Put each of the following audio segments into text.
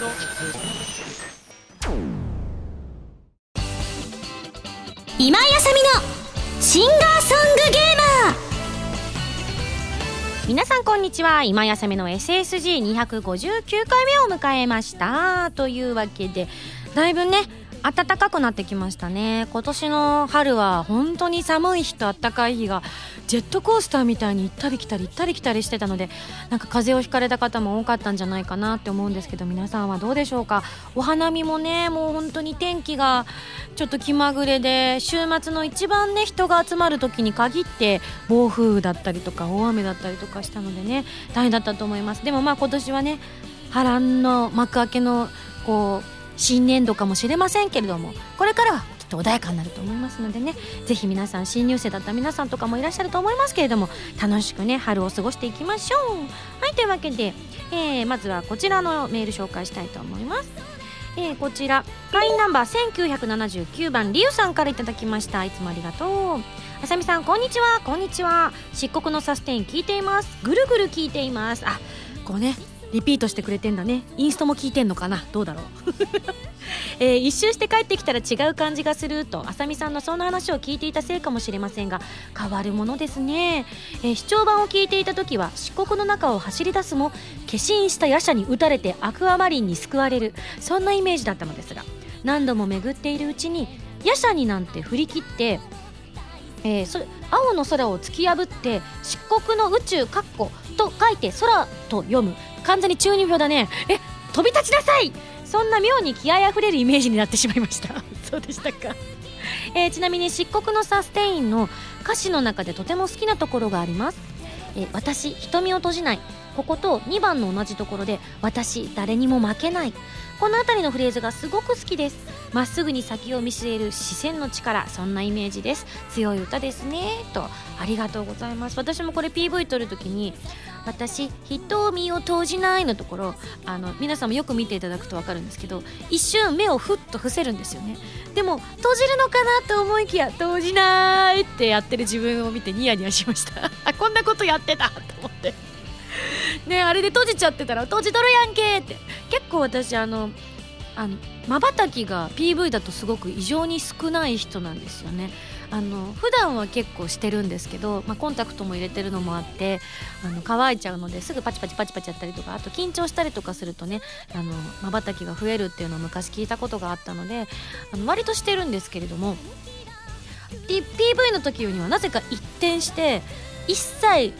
今井あさみのシンガーソングゲーマー。皆さんこんにちは。今やさめの SSG259 回目を迎えました。というわけでだいぶね暖かくなってきましたね。今年の春は本当に寒い日と暖かい日がジェットコースターみたいに行ったり来たり行ったり来たりしてたのでなんか風邪をひかれた方も多かったんじゃないかなって思うんですけど皆さんはどうでしょうか？お花見もねもう本当に天気がちょっと気まぐれで週末の一番ね人が集まる時に限って暴風雨だったりとか大雨だったりとかしたのでね大変だったと思います。でもまあ今年はね波乱の幕開けのこう新年度かもしれませんけれどもこれからはきっと穏やかになると思いますのでね。ぜひ皆さん新入生だった皆さんとかもいらっしゃると思いますけれども楽しくね春を過ごしていきましょう。はいというわけで、えー、まずはこちらのメール紹介したいと思います。えー、こちら会員ナンバー1979番リュウさんからいただきました。いつもありがとう。あさみさんこんにちは。こんにちは。漆黒のサステイン聞いています。ぐるぐる聞いています。あこうねリピートしてくれてんだね。インストも聞いてんのかな？どうだろう、えー、一周して帰ってきたら違う感じがするとあさみさんのそんな話を聞いていたせいかもしれませんが変わるものですね、えー、視聴版を聞いていた時は漆黒の中を走り出すも化身した夜叉に撃たれてアクアマリンに救われるそんなイメージだったのですが何度も巡っているうちに夜叉になんて振り切ってえー、そ青の空を突き破って漆黒の宇宙かっこと書いて空と読む。完全に中二病だね。え飛び立ちなさい。そんな妙に気合あふれるイメージになってしまいました。そうでしたか、えー、ちなみに漆黒のサステインの歌詞の中でとても好きなところがあります、えー、私瞳を閉じない。ここと2番の同じところで私誰にも負けない。この辺りのフレーズがすごく好きです。まっすぐに先を見据える視線の力そんなイメージです。強い歌ですね。とありがとうございます。私もこれ PV 撮るときに私瞳を閉じないのところあの皆さんもよく見ていただくと分かるんですけど一瞬目をふっと伏せるんですよね。でも閉じるのかなと思いきや閉じないってやってる自分を見てニヤニヤしました。あこんなことやってたと思って。ねあれで閉じちゃってたら閉じとるやんけって。結構私あのまばたきが PV だとすごく異常に少ない人なんですよね。あの普段は結構してるんですけど、まあ、コンタクトも入れてるのもあってあの乾いちゃうのですぐパチパチパチパチやったりとかあと緊張したりとかするとねまばたきが増えるっていうのを昔聞いたことがあったのであの割としてるんですけれども PV の時にはなぜか一転して一切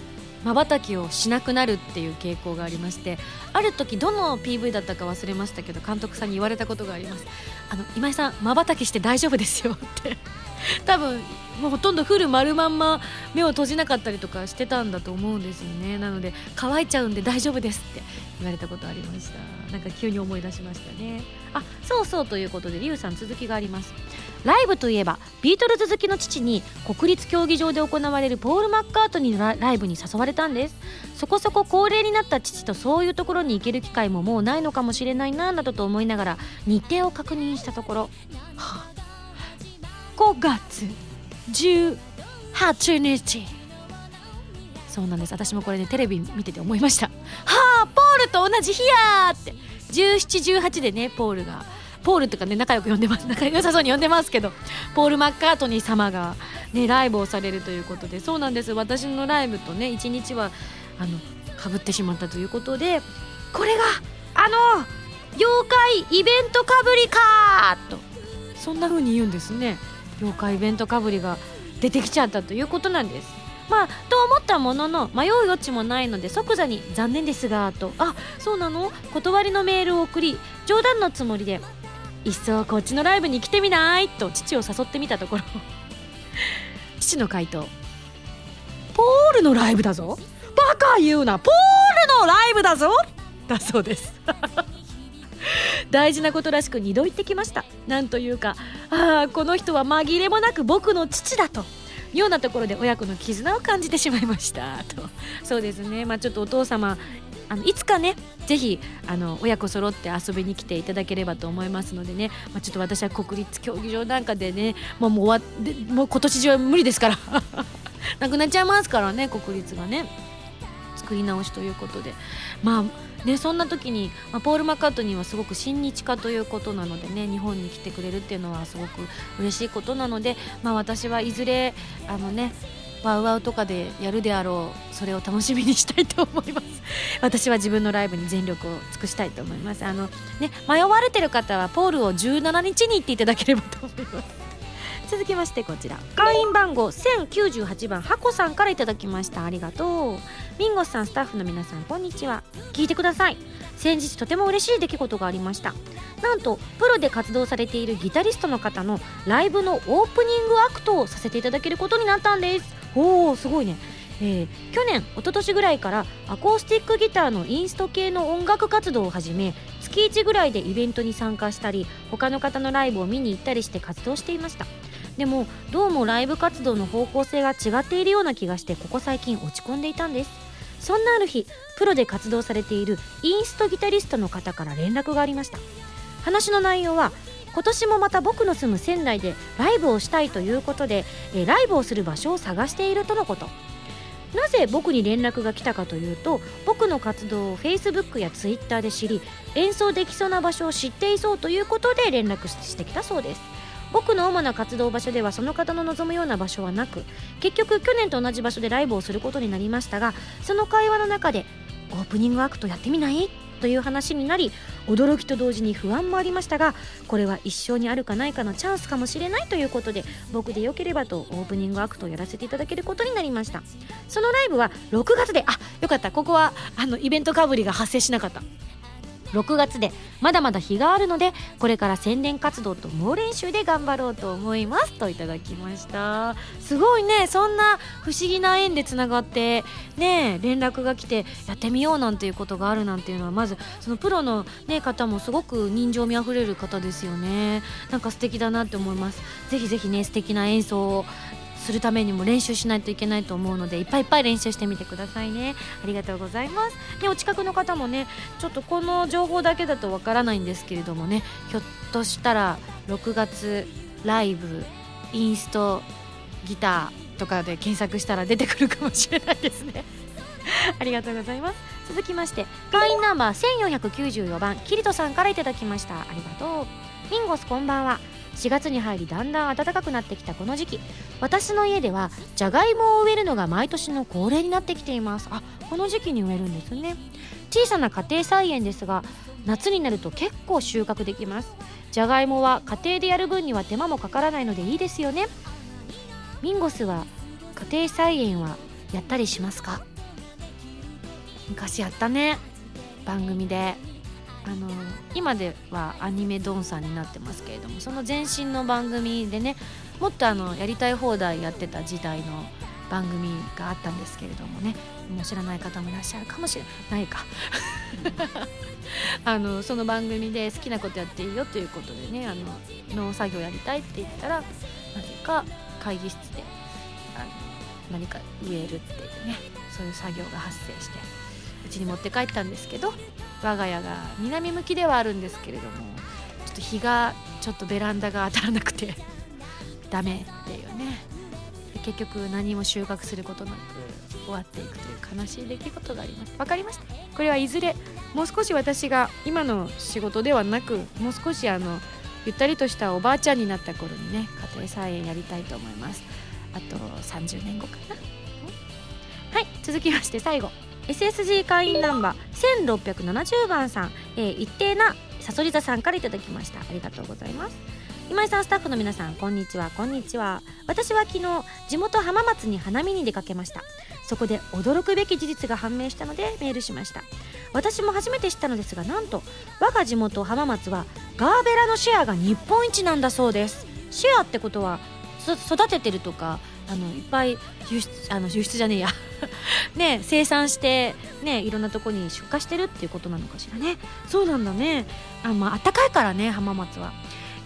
まばたきをしなくなるっていう傾向がありましてある時どの PV だったか忘れましたけど監督さんに言われたことがあります。あの今井さんまばたきして大丈夫ですよって。多分もうほとんどフル丸まんま目を閉じなかったりとかしてたんだと思うんですよね。なので乾いちゃうんで大丈夫ですって言われたことありました。なんか急に思い出しましたね。あそうそうということでリュウさん続きがあります。ライブといえばビートルズ好きの父に国立競技場で行われるポール・マッカートニーのライブに誘われたんです。そこそこ高齢になった父とそういうところに行ける機会ももうないのかもしれないななどと思いながら日程を確認したところ、はあ、5月。18日。そうなんです。私もこれねテレビ見てて思いました。はあポールと同じ日やって。1718でねポールがポールとかね仲良く呼んでます。仲良さそうに呼んでますけどポール・マッカートニー様がねライブをされるということで。そうなんです。私のライブとね1日はあのかぶってしまったということでこれがあの妖怪イベントかぶりかと。そんな風に言うんですね。妖怪イベントかぶりが出てきちゃったということなんです。まあと思ったものの迷う余地もないので即座に「残念ですが」と「あそうなの?」断りのメールを送り冗談のつもりでいっそこっちのライブに来てみない？と父を誘ってみたところ。父の回答。ポールのライブだぞ。バカ言うな。ポールのライブだぞ。だそうです。大事なことらしく2度言ってきました。なんというかああこの人は紛れもなく僕の父だと。ようなところで親子の絆を感じてしまいました。と。そうですね。まあちょっとお父様あのいつかねぜひあの親子揃って遊びに来ていただければと思いますのでね、まあ、ちょっと私は国立競技場なんかでねもうもう終わでもう今年中は無理ですから。なくなっちゃいますからね国立がね。作り直しということで。まあねそんな時に、まあ、ポール・マカートニーはすごく親日家ということなのでね日本に来てくれるっていうのはすごく嬉しいことなので、まあ、私はいずれあのねワウワウとかでやるであろうそれを楽しみにしたいと思います。私は自分のライブに全力を尽くしたいと思います。あのね迷われてる方はポールを17日に行っていただければと思います。続きましてこちら。会員番号1098番ハコさんからいただきました。ありがとう。ミンゴスさんスタッフの皆さんこんにちは。聞いてください。先日とても嬉しい出来事がありました。なんとプロで活動されているギタリストの方のライブのオープニングアクトをさせていただけることになったんです。おおすごいね。えー、去年一昨年ぐらいからアコースティックギターのインスト系の音楽活動を始め月1ぐらいでイベントに参加したり他の方のライブを見に行ったりして活動していました。でもどうもライブ活動の方向性が違っているような気がしてここ最近落ち込んでいたんです。そんなある日プロで活動されているインストギタリストの方から連絡がありました。話の内容は今年もまた僕の住む仙台でライブをしたいということで、えライブをする場所を探しているとのこと。なぜ僕に連絡が来たかというと僕の活動を Facebook や Twitter で知り演奏できそうな場所を知っていそうということで連絡してきたそうです。僕の主な活動場所ではその方の望むような場所はなく結局去年と同じ場所でライブをすることになりましたがその会話の中でオープニングアクトやってみない？という話になり驚きと同時に不安もありましたがこれは一生にあるかないかのチャンスかもしれない？ということで僕でよければとオープニングアクトをやらせていただけることになりました。そのライブは6月であよかった。ここはあのイベントかぶりが発生しなかった。6月でまだまだ日があるのでこれから宣伝活動と猛練習で頑張ろうと思いますといただきました。すごいね。そんな不思議な縁でつながってね連絡が来てやってみようなんていうことがあるなんていうのはまずそのプロの、ね、方もすごく人情味あふれる方ですよね。なんか素敵だなって思います。ぜひぜひね素敵な演奏をするためにも練習しないといけないと思うのでいっぱいいっぱい練習してみてくださいね。ありがとうございます。でお近くの方もねちょっとこの情報だけだとわからないんですけれどもねひょっとしたら6月ライブインストギターとかで検索したら出てくるかもしれないですね。ありがとうございます。続きまして会員ナンバー1494番キリトさんからいただきました。ありがとう。ミンゴスこんばんは。4月に入りだんだん暖かくなってきたこの時期。私の家ではじゃがいもを植えるのが毎年の恒例になってきています。あこの時期に植えるんですね。小さな家庭菜園ですが夏になると結構収穫できます。じゃがいもは家庭でやる分には手間もかからないのでいいですよね。ミンゴスは家庭菜園はやったりしますか？昔やったね。番組で。あの今ではアニメドンさんになってますけれどもその前身の番組でねもっとあのやりたい放題やってた時代の番組があったんですけれどもねもう知らない方もいらっしゃるかもしれないか。あのその番組で好きなことやっていいよということでねあの農作業やりたいって言ったらなぜか会議室であの何か植えるっていうねそういう作業が発生してうちに持って帰ったんですけど我が家が南向きではあるんですけれどもちょっと日がちょっとベランダが当たらなくて ダメっていうね。結局何も収穫することなく終わっていくという悲しい出来事があります。分かりました？これはいずれもう少し私が今の仕事ではなくもう少しあのゆったりとしたおばあちゃんになった頃にね家庭菜園やりたいと思います。あと30年後かな。はい続きまして最後。SSG 会員ナンバー1670番さん、えー、一定なさそり座さんからいただきました。ありがとうございます。今井さんスタッフの皆さんこんにちは。こんにちは。私は昨日地元浜松に花見に出かけました。そこで驚くべき事実が判明したのでメールしました。私も初めて知ったのですがなんと我が地元浜松はガーベラのシェアが日本一なんだそうです。シェアってことは育ててるとかあのいっぱい輸出あの輸出じゃねえや。ね生産してねいろんなとこに出荷してるっていうことなのかしらね。そうなんだね。あまあ暖かいからね浜松は。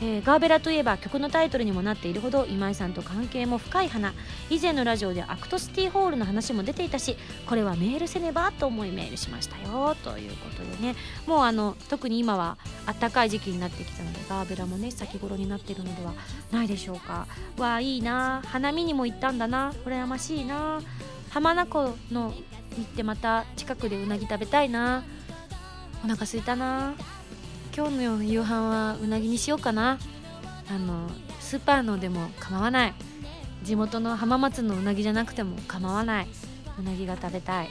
えー、ガーベラといえば曲のタイトルにもなっているほど今井さんと関係も深い花。以前のラジオでアクトシティホールの話も出ていたしこれはメールせねばと思いメールしましたよ。ということでね。もうあの特に今は暖かい時期になってきたのでガーベラもね先頃になっているのではないでしょうか。わあいいな。花見にも行ったんだな。羨ましいな。浜名湖の行ってまた近くでうなぎ食べたいな。お腹すいたな。今日の夕飯はうなぎにしようかな。あのスーパーのでも構わない。地元の浜松のうなぎじゃなくても構わない。うなぎが食べたい。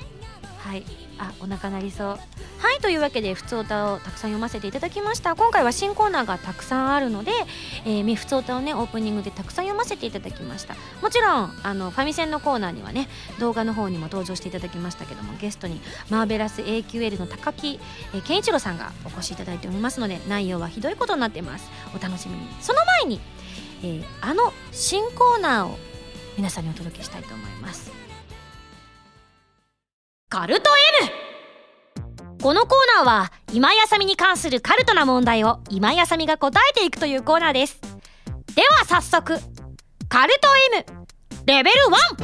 はい。あお腹鳴りそう。はいというわけでふつおたをたくさん読ませていただきました。今回は新コーナーがたくさんあるので、えー、ふつおたをねオープニングでたくさん読ませていただきましたもちろんあのファミセンのコーナーにはね動画の方にも登場していただきましたけどもゲストにマーベラス AQL の高木、えー、健一郎さんがお越しいただいておりますので内容はひどいことになっています。お楽しみに。その前に、えー、あの新コーナーを皆さんにお届けしたいと思います。カルト N このコーナーは今井あさみに関するカルトな問題を今井あさみが答えていくというコーナーです。では早速カルト N レベル 1!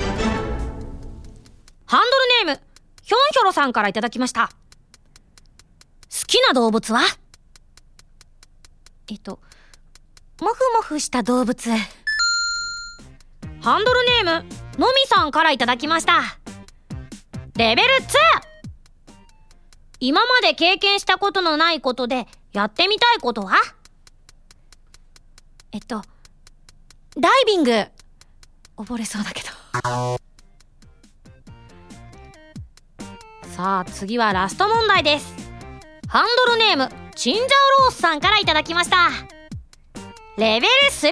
ハンドルネームヒョンヒョロさんからいただきました。好きな動物は？えっとモフモフした動物。ハンドルネームのみさんからいただきました。レベル 2! 今まで経験したことのないことでやってみたいことは？えっと、ダイビング。溺れそうだけど。さあ、次はラスト問題です。ハンドルネーム、チンジャオロースさんからいただきました。レベル 3!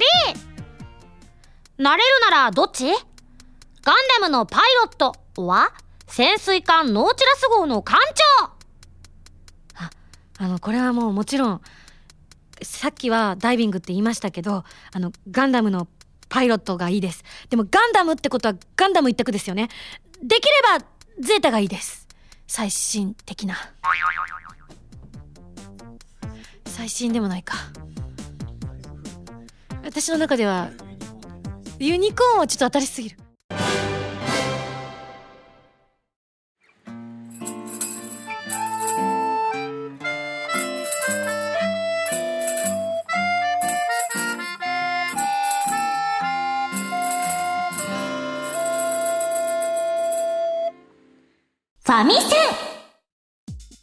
なれるならどっち？ガンダムのパイロットは？潜水艦ノーチラス号の艦長あ、あの、これはもうもちろん、さっきはダイビングって言いましたけど、あの、ガンダムのパイロットがいいです。でもガンダムってことはガンダム一択ですよね。できればゼータがいいです。最新的な。最新でもないか。私の中では、ユニコーンはちょっと当たりすぎる。ファミセ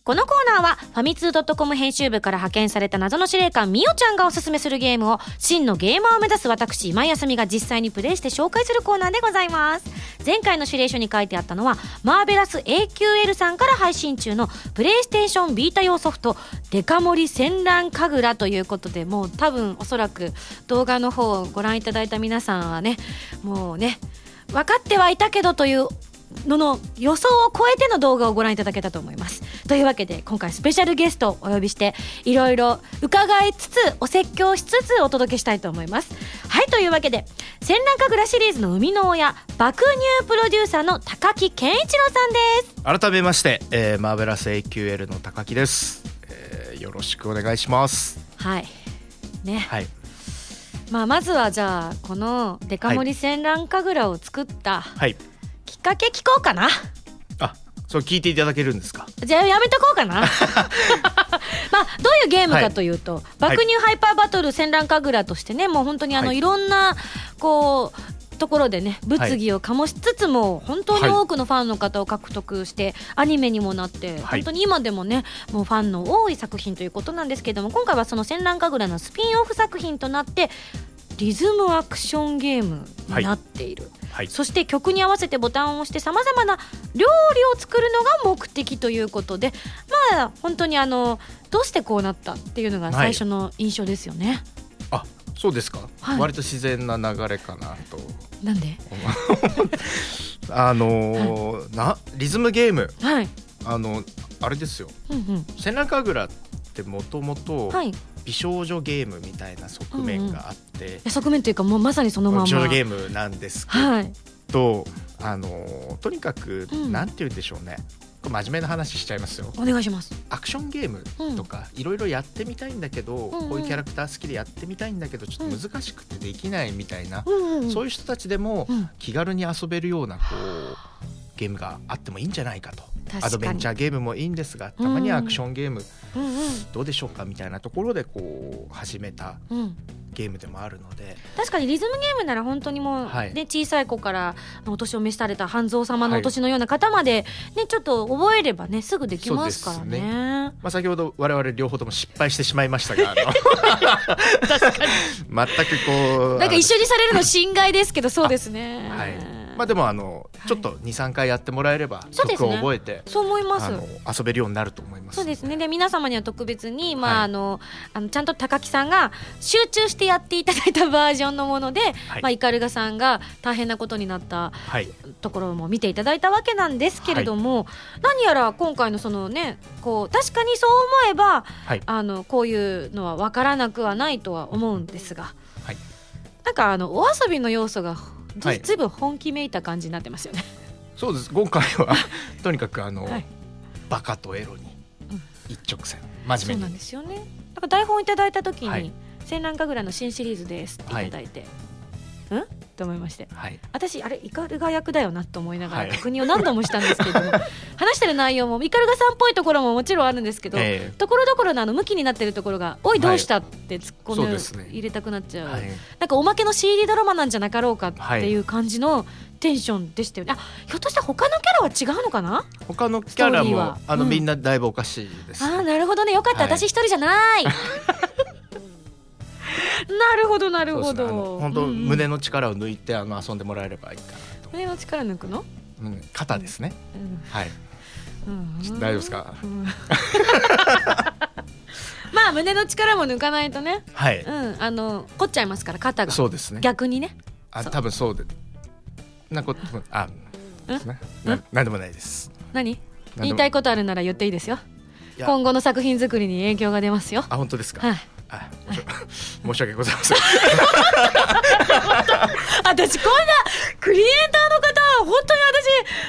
このコーナーはファミツー .com 編集部から派遣された謎の司令官みおちゃんがおすすめするゲームを真のゲーマーを目指す私今井あさみが実際にプレイして紹介するコーナーでございます。前回の指令書に書いてあったのはマーベラス AQL さんから配信中のプレイステーションビータ用ソフトデカ盛り戦乱神楽ということでもう多分おそらく動画の方をご覧いただいた皆さんはねもうね分かってはいたけどというのの予想を超えての動画をご覧いただけたと思います。というわけで今回スペシャルゲストをお呼びしていろいろ伺いつつお説教しつつお届けしたいと思います。はいというわけで戦乱神楽シリーズの生みの親爆乳プロデューサーの高木健一郎さんです。改めまして、えー、マーベラス AQL の高木です、えー、よろしくお願いします。はい。ね。はい。まあまずはじゃあこのデカ盛り戦乱神楽を作った、はいかけ聞こうかな。あそう聞いていただけるんですか？じゃあやめとこうかな。まあどういうゲームかというと、はい、爆乳ハイパーバトル戦乱神楽としてねもう本当にあの、はい、いろんなこうところでね物議を醸しつつも、はい、本当に多くのファンの方を獲得して、アニメにもなって、本当に今でもねもうファンの多い作品ということなんですけども今回はその戦乱神楽のスピンオフ作品となってリズムアクションゲームになっている、はい、そして曲に合わせてボタンを押してさまざまな料理を作るのが目的ということでまあ本当にあのどうしてこうなったっていうのが最初の印象ですよね。はい、あそうですか、はい、割と自然な流れかなと。なんで？あのー、なリズムゲーム、はい、あのあれですよ「うんうん、背中蔵」ってもともと美少女ゲームみたいな側面があって、うんうん、側面というかもうまさにそのまま。美少女ゲームなんですけど、はい、あのとにかく、うん、なんて言うんでしょうね。真面目な話しちゃいますよ。お願いします。アクションゲームとかいろいろやってみたいんだけど、うんこういうキャラクター好きでやってみたいんだけどちょっと難しくてできないみたいな、うんそういう人たちでも気軽に遊べるようなこうゲームがあってもいいんじゃないかと。アドベンチャーゲームもいいんですがたまにはアクションゲームどうでしょうかみたいなところでこう始めたゲームでもあるので。確かにリズムゲームなら本当にもう、はい、ね、小さい子からお年を召された半蔵様のお年のような方まで、ね、ちょっと覚えればねすぐできますからね。ね。まあ、先ほど我々両方とも失敗してしまいましたが 確かに。全くこうなんか一緒にされるの心外ですけどそうですね。はいまあでもあのちょっと23回やってもらえれば曲を覚えてそう思います。遊べるようになると思います。そうですね。で皆様には特別にまああのあのちゃんと高木さんが集中してやっていただいたバージョンのものでまあイカルガさんが大変なことになったところも見ていただいたわけなんですけれども何やら今回のそのねこう確かにそう思えばあのこういうのは分からなくはないとは思うんですがなんかあのお遊びの要素がずいぶん本気めいた感じになってますよね。そうです。今回は とにかくあの、はい、バカとエロに一直線、うん、真面目に。そうなんですよね。なんか台本いただいた時に、はい、戦乱神楽の新シリーズですっていただいて、はい、うん？と思いまして、はい、私あれイカルガ役だよなと思いながら確認を何度もしたんですけども、はい、話してる内容もイカルガさんっぽいところももちろんあるんですけどところどころのあの向きになってるところが「おいどうした?」って突っ込んで、ね、入れたくなっちゃう、はい、なんかおまけの CD ドラマなんじゃなかろうかっていう感じのテンションでしたよね。あひょっとしたら他のキャラは違うのかな？他のキャラもあの、うん、みんなだいぶおかしいです、あなるほどね。よかった、私一人じゃない。なるほどなるほど。本当、胸の力を抜いてあの遊んでもらえればいいかなと。胸の力抜くの、うん、肩ですね、うん、はい、うん、大丈夫ですか、うん、まあ胸の力も抜かないとね。はい、うん、あの凝っちゃいますから肩が。そうですね。逆にね。あ多分そうでなことあななんでもないです。何？言いたいことあるなら言っていいですよ。今後の作品作りに影響が出ますよ。あ本当ですか、はいあ 申し訳ございません。私こんなクリエイターの方は本当に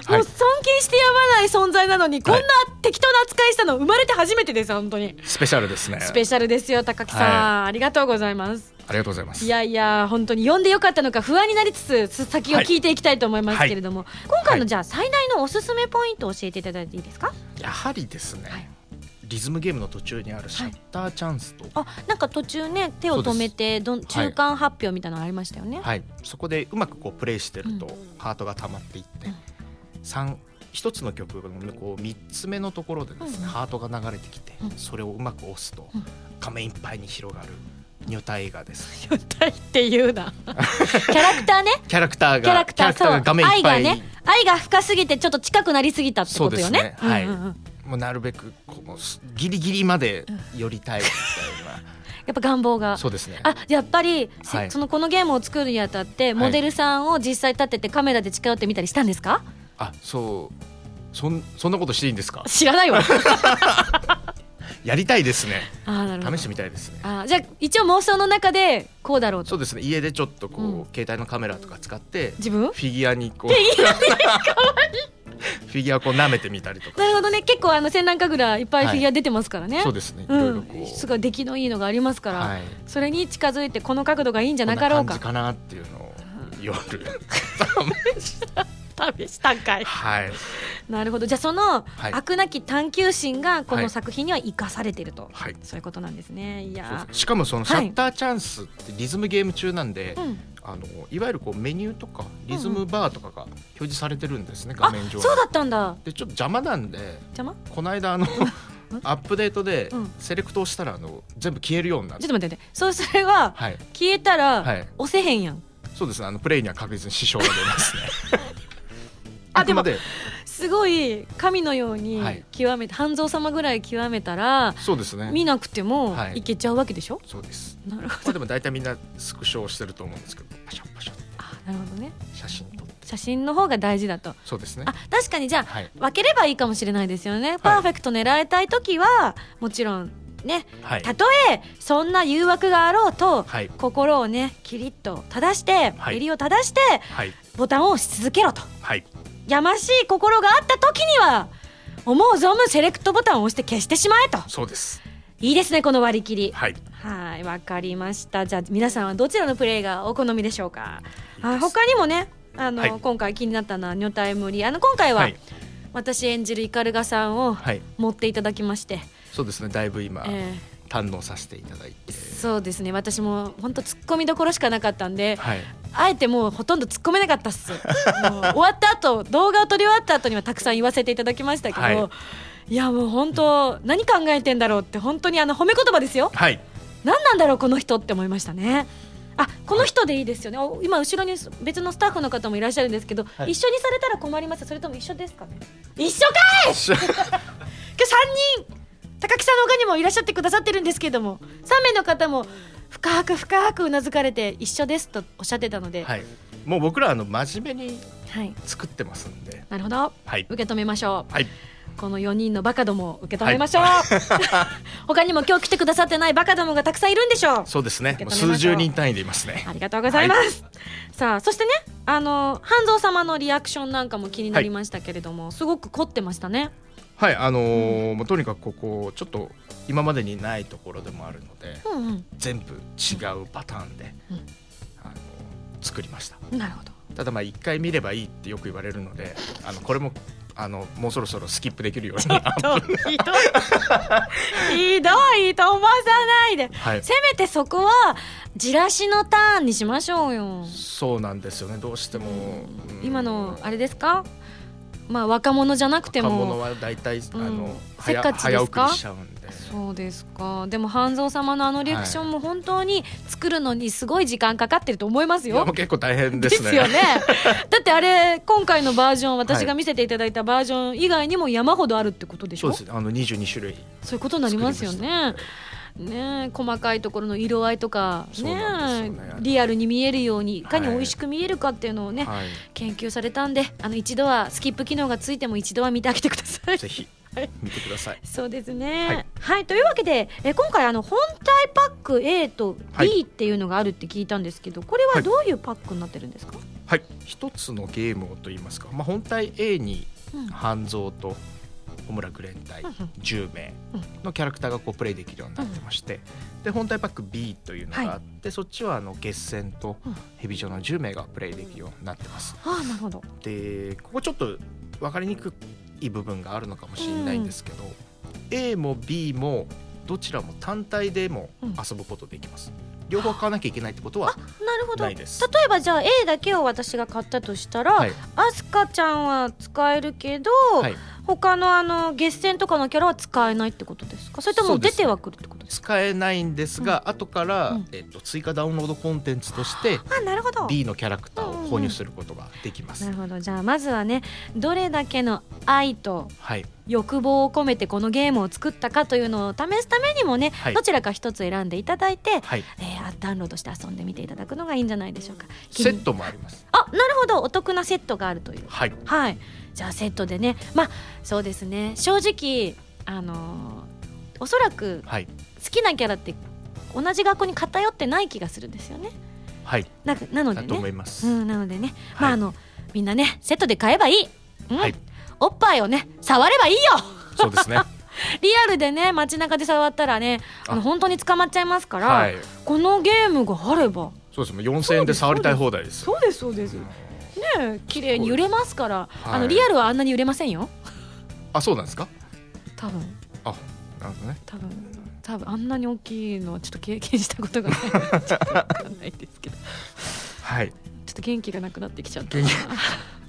私、もう尊敬してやまない存在なのに、こんな適当な扱いしたの生まれて初めてです本当に。スペシャルですね。スペシャルですよ高木さん、はい、ありがとうございます。ありがとうございます。いやいや本当に読んでよかったのか不安になりつつ先を聞いていきたいと思いますけれども、はい、今回のじゃあ最大のおすすめポイントを教えていただいていいですか？やはりですね、リズムゲームの途中にあるシャッターチャンスと、はい、あなんか途中ね手を止めてど中間発表みたいなのありましたよね、はい、そこでうまくこうプレイしてると、ハートが溜まっていって、うん、1つの曲のこう3つ目のところでですね、うん、ハートが流れてきて、うん、それをうまく押すと、画面いっぱいに広がる女体画です。女体っていうな。キャラクターね。キャラクターが。キャラクターが画面いっぱい。愛がね。愛が深すぎてちょっと近くなりすぎたってことよね。ねはい。うんうんうんもうなるべくこのギリギリまで寄りたいみたいな。やっぱ願望が。そうですね。あやっぱり、はい、そのこのゲームを作るにあたってモデルさんを実際立ててカメラで近寄ってみたりしたんですか、あそうそんそんなことしていいんですか？知らないわ。やりたいですね。あなるほど。試してみたいですね。あじゃあ一応妄想の中でこうだろうと。そうですね。家でちょっとこう、うん、携帯のカメラとか使って自分？フィギュアにこう。フィギュアにかわいいフィギュアこう舐めてみたりとか。なるほどね。結構あの戦乱神楽いっぱいフィギュア出てますからね、はい、そうですね。いろいろこう、すごい出来のいいのがありますから、はい、それに近づいてこの角度がいいんじゃなかろうか。かなっていうのを夜。試したんかい。はい。なるほど。じゃあその、はい、飽くなき探求心がこの作品には生かされていると、はい、そういうことなんですね。いやしかもそのシャッターチャンスってリズムゲーム中なんで、はい、あのいわゆるこうメニューとかリズムバーとかが表示されてるんですね、うん、画面上そうだったんだ。でちょっと邪魔なんで邪魔？この間あのアップデートでセレクトをしたらあの全部消えるようになる。ちょっと待って。ねそうそれは、はい、消えたら、押せへんやん。そうですね。あのプレイには確実に支障が出ますね。あでもすごい神のように極めて、半蔵様ぐらい極めたらそうですね。見なくてもい。けちゃうわけでしょ、そうです。なるほど、まあ、でも大体みんなスクショをしてると思うんですけどパシャパシャあなるほどね。写真撮って。写真の方が大事だと。そうですね。あ確かに。じゃあ、はい、分ければいいかもしれないですよね、パーフェクト狙いたい時はもちろんね、はい、たとえそんな誘惑があろうと、はい、心をねキリッと正して、はい、襟を正して、はい、ボタンを押し続けろと、はい、やましい心があった時には思う存分セレクトボタンを押して消してしまえと。そうです。いいですねこの割り切り。はい。はいわかりました。じゃあ皆さんはどちらのプレイがお好みでしょうか？あ他にもねあの、はい、今回気になったのは女体無理あの今回は、はい、私演じる斑鳩さんを持っていただきまして、そうですねだいぶ今、えー、堪能させていただいて。そうですね。私も本当突っ込みどころしかなかったんで、はい、あえてもうほとんど突っ込めなかったっす。終わった後動画を撮り終わった後にはたくさん言わせていただきましたけど、はい、いやもう本当何考えてんだろうって本当にあの褒め言葉ですよ、はい、何なんだろうこの人って思いましたね。あこの人でいいですよね。今後ろに別のスタッフの方もいらっしゃるんですけど、はい、一緒にされたら困ります。それとも一緒ですかね？一緒かい！今日3人高木さんの他にもいらっしゃってくださってるんですけども3名の方も深く深くうなずかれて一緒ですとおっしゃってたので、はい、もう僕らあの真面目に作ってますんで、はい、なるほど、はい、受け止めましょう、はい、この4人のバカどもを受け止めましょう、はい、他にも今日来てくださってないバカどもがたくさんいるんでしょう。そうですね。数十人単位でいますね。ありがとうございます、はい、さあそしてねあの半蔵様のリアクションなんかも気になりましたけれども、はい、すごく凝ってましたねはいあのーうん、とにかくここちょっと今までにないところでもあるので、うんうん、全部違うパターンで、うん、あの作りました。なるほど。ただまあ一回見ればいいってよく言われるので あのこれもあのもうそろそろスキップできるようにひどい。ひどい飛ばさないで、はい、せめてそこはじらしのターンにしましょうよ。そうなんですよね。どうしても、今のあれですか？まあ若者じゃなくても若者は大体、あのせっかちですか？そうですか。でも半蔵様のあのリアクションも本当に作るのにすごい時間かかってると思いますよ、結構大変ですね。ですよね。だってあれ今回のバージョン私が見せていただいたバージョン以外にも山ほどあるってことでしょ？そうです。あの22種類。そういうことになりますよねね、細かいところの色合いとかね、ね、リアルに見えるようにいかに美味しく見えるかっていうのをね、はい、研究されたんであの一度はスキップ機能がついても一度は見てあげてください。ぜひ見てください。そうですね。はい、はい、というわけで、え今回あの本体パック A と B っていうのがあるって聞いたんですけど、これはどういうパックになってるんですか？はい、一、つのゲームをと言いますか、まあ本体 A に半蔵と小村グレン隊10名のキャラクターがこうプレイできるようになってまして、で本体パック B というのがあって、そっちはあの月戦と蛇城の10名がプレイできるようになってます。あなるほど。でここちょっと分かりにくい部分があるのかもしれないんですけど、うん、A も B もどちらも単体でも遊ぶことできます。うん、両方買わなきゃいけないってことはないです。例えばじゃあ A だけを私が買ったとしたら、はい、アスカちゃんは使えるけど、はい他のあの月戦とかのキャラは使えないってことですか？それとも出てはくるってことですか？使えないんですが、うん、後から、うん、えっと、追加ダウンロードコンテンツとしてあなるほど。B のキャラクターを購入することができます、うんうん、なるほど。じゃあまずはねどれだけの愛と欲望を込めてこのゲームを作ったかというのを試すためにもね、はい、どちらか一つ選んでいただいて、はい、えー、ダウンロードして遊んでみていただくのがいいんじゃないでしょうか。セットもあります。あなるほど。お得なセットがあるという。はい、はいじゃあセットでね。まあそうですね。正直あのー、おそらく好きなキャラって同じ学校に偏ってない気がするんですよね。はい。ななのでね。うん、なのでね、はい、まああのみんなねセットで買えばいい、うん、はい、おっぱいをね触ればいいよ。そうですね。リアルでね街中で触ったらねあ。の本当に捕まっちゃいますから、はい、このゲームがあれば。そうですも4000円で触りたい放題ですそうですそうです、うんね綺麗に揺れますから、はい、あのリアルはあんなに揺れませんよ。あそうなんですか？多分。あなるほどね。多分。多分あんなに大きいのはちょっと経験したことがない。ちょっと分かんないですけど。はい。ちょっと元気がなくなってきちゃった。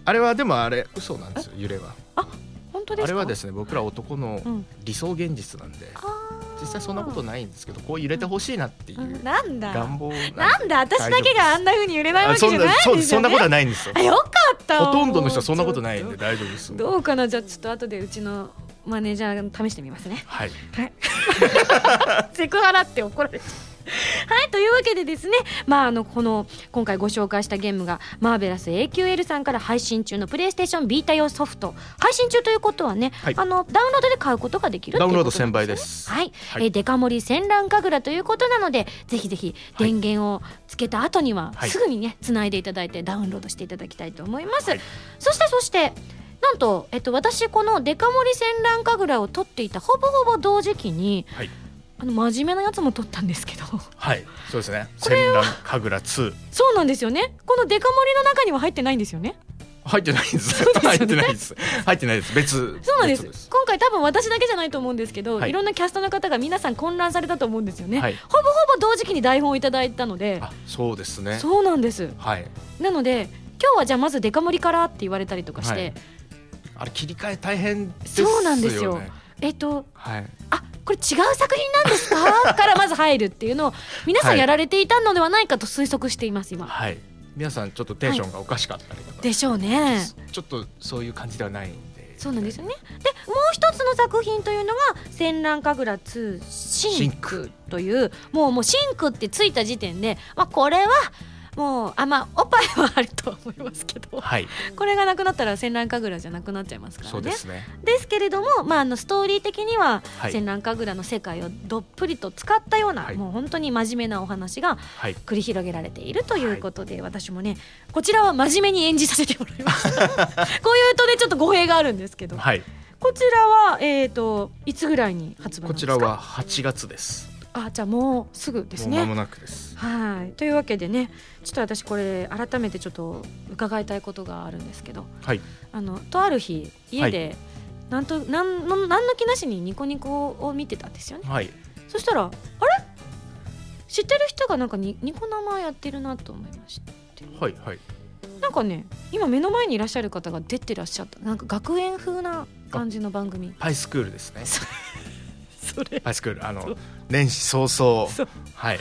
あれはでもあれ嘘なんですよ揺れは。あ本当ですあれはですね僕ら男の理想現実なんで、うん実際そんなことないんですけどこう揺れてほしいなっていう願望なんだ。私だけがあんなふうに揺れないわけじゃないんですよ、ね、そんなことはないんですよ。あよかった。ほとんどの人はそんなことないんで大丈夫ですどうかなじゃあちょっと。後でうちのマネージャー試してみます。ねはい、はい、セクハラって怒られちゃう はいというわけでですねまああのこの今回ご紹介したゲームがマーベラス AQL さんから配信中のプレイステーションビータ用ソフト。配信中ということはね、はい、あのダウンロードで買うことができるダウンロード1000倍です。はい、はい、えー、デカ盛り戦乱神楽ということなのでぜひぜひ電源をつけた後には、すぐにねつないでいただいてダウンロードしていただきたいと思います、はい、そしてそしてなんと、えっと、私このデカ盛り戦乱神楽を撮っていたほぼほぼ同時期に、はいあの真面目なやつも撮ったんですけどはいそうですね戦乱神楽2そうなんですよねこのデカ盛りの中には入ってないんですよね入ってないです。ね、入ってないです。入ってないです。別。そうなんです。今回多分私だけじゃないと思うんですけど、はい、いろんなキャストの方が皆さん混乱されたと思うんですよね。はい、ほぼほぼ同時期に台本をいただいたので。そうですね。そうなんです。はい。なので今日はじゃあまずデカ盛りからって言われたりとかして。はい、あれ切り替え大変ですよね。そうなんですよ。えっと、はい、あこれ違う作品なんですか？からまず入るっていうのを皆さんやられていたのではないかと推測しています今。はい。皆さんちょっとテンションがおかしかったりとか、はい、でしょうね。ちょっとそういう感じではないんで。そうなんですよね。でもう一つの作品というのが「戦乱神楽2シンク」というもうもうシンクってついた時点で、まあ、これはもうあまあおっぱいはあると思いますけど、はい、これがなくなったら戦乱神楽じゃなくなっちゃいますからね。ですね。ですけれども、まあ、あのストーリー的には、はい、戦乱神楽の世界をどっぷりと使ったような、はい、もう本当に真面目なお話が繰り広げられているということで、私もねこちらは真面目に演じさせてもらいました。こういうとねちょっと語弊があるんですけど、こちらは、えーと、いつぐらいに発売こちらは8月です。あじゃあもうすぐですね。間もなくです。はい。というわけでねちょっと私これ改めてちょっと伺いたいことがあるんですけど、はい、あのとある日家で、はい、なんとなんのなんの気なしにニコニコを見てたんですよね。はい、そしたらあれ？知ってる人がなんかニニコ生やってるなと思いまして。はいはい。なんかね今目の前にいらっしゃる方が出てらっしゃった。なんか学園風な感じの番組。パイスクールですね。それハイスクールあの年始早々。はい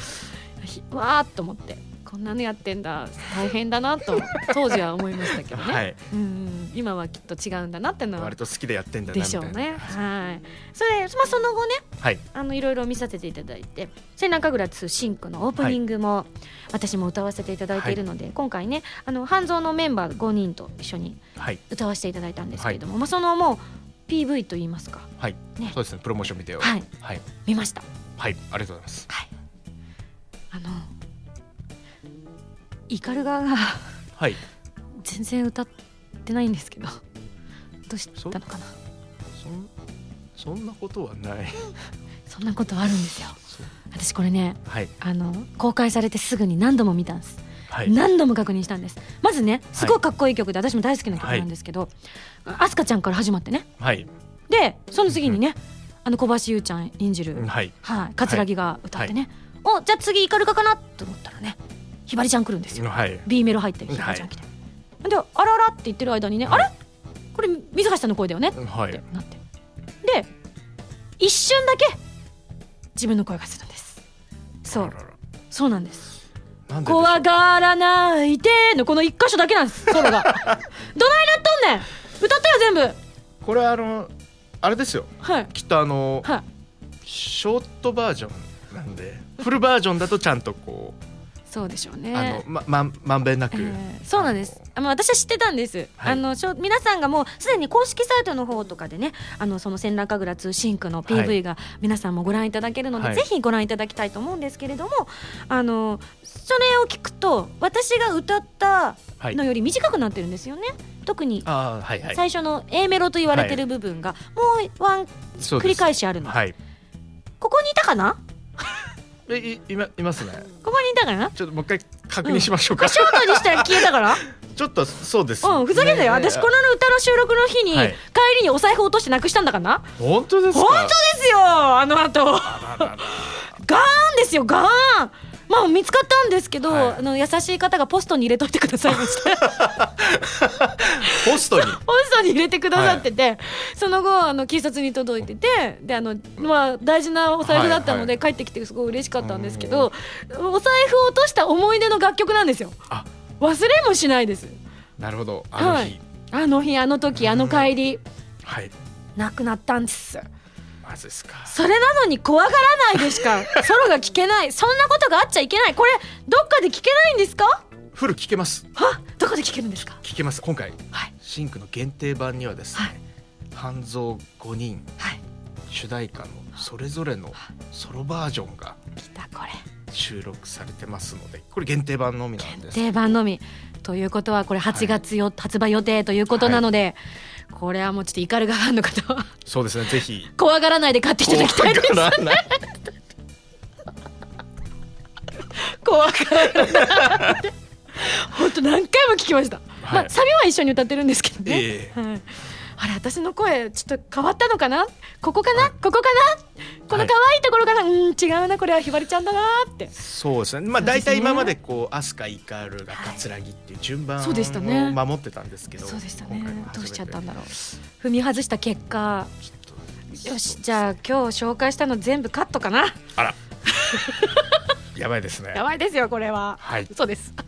わーっと思ってこんなのやってんだ大変だなと当時は思いましたけどね、はい、うん今はきっと違うんだなってのは割と好きでやってんだなでしょうね。はい。それ、まあ、その後ね、はい、あのいろいろ見させていただいて「千中倉2シンク」のオープニングも私も歌わせていただいているので、はい、今回ねあの半蔵のメンバー5人と一緒に歌わせていただいたんですけれども、はい、まあ、そのもう PV と言いますか。はい、ね、そうですねプロモーションビデオ。はい、はい、見ました。はい。ありがとうございます。はいあのイカルガがはい。全然歌ってないんですけどどうしたのかな？そんなことはない。そんなことあるんですよ。私これね、はい、あの公開されてすぐに何度も見たんです。はい、何度も確認したんです。まずねすごいかっこいい曲で、私も大好きな曲なんですけど、はい、ちゃんから始まってね、はい、でその次にね、あの小橋優ちゃん演じる、はい。はい、桂木が歌ってね、おじゃあ次イカルカかなと思ったらねひばりちゃん来るんですよ、はい、B メロ入ってひばりちゃん来て、であらあらって言ってる間にね、あれ？これ水橋さんの声だよね？ってなって、で一瞬だけ自分の声がするんです。そう。そうなんです。怖がらないでのこの一箇所だけなんです。ソロが。どないなっとんねん。歌ったよ全部。これあのあれですよ、はい、きっとあの、はい、ショートバージョンなんで。フルバージョンだとちゃんとこうそうでしょうね。あのまままんべんなく、えー、そうなんです。あの私は知ってたんです、はい、あのしょ皆さんがもうすでに公式サイトの方とかでねあのその「戦乱神楽2シンク」の PV が皆さんもご覧いただけるので、はい、ぜひご覧いただきたいと思うんですけれどもあのそれを聞くと私が歌ったのより短くなってるんですよね、特に最初の A メロと言われてる部分がもうワン繰り返しあるの、はい、ここにいたかな？えいいまいますね。ここにいたかなちょっともう一回確認しましょうか、うん、ショートにしたら消えたから。ちょっとそうです、ね、うんふざけんなよ。私この歌の収録の日に、はい、帰りにお財布落としてなくしたんだからな。本当ですか？本当ですよあの後。ガーンですよガーンまあ見つかったんですけど、はい、あの優しい方がポストに入れといてくださいました ポストに？ポストに入れてくださってて、はい、その後あの警察に届いててであの、まあ、大事なお財布だったので、帰ってきてすごい嬉しかったんですけどお財布を落とした思い出の楽曲なんですよ。忘れもしないです。なるほど。あの日、はい、あの日あの時あの帰り、はい、亡くなったんですマジですか。それなのに怖がらないでしか ソロが聞けない。そんなことがあっちゃいけない。これどっかで聞けないんですか？フル聞けます。は？どこで聞けるんですか？聞けます。今回、はい、シンクの限定版にはですね、はい、半蔵5人、はい、主題歌のそれぞれのソロバージョンがきたこれ。収録されてますのでこれ限定版のみなんです。限定版のみ。ということはこれ8月よ、はい、発売予定ということなので、これはもうちょっと怒るがファンの方はそうですねぜひ。怖がらないで買っていただきたいです。怖がらない。本当何回も聞きました、はい、まあサビは一緒に歌ってるんですけどね、えー、はい。あれ私の声ちょっと変わったのかな？ここかな、はい、ここかな？この可愛いところかな、はい、うん違うなこれはひばりちゃんだなって。そうですね。まあ大体今までこう飛鳥イカルが桂木ってい。う順番を守ってたんですけど、そうでしたね。どうしちゃったんだろう。踏み外した結果。よしじゃあ今日紹介したの全部カットかな？あら やばいですね。やばいですよこれは。はい。そうです。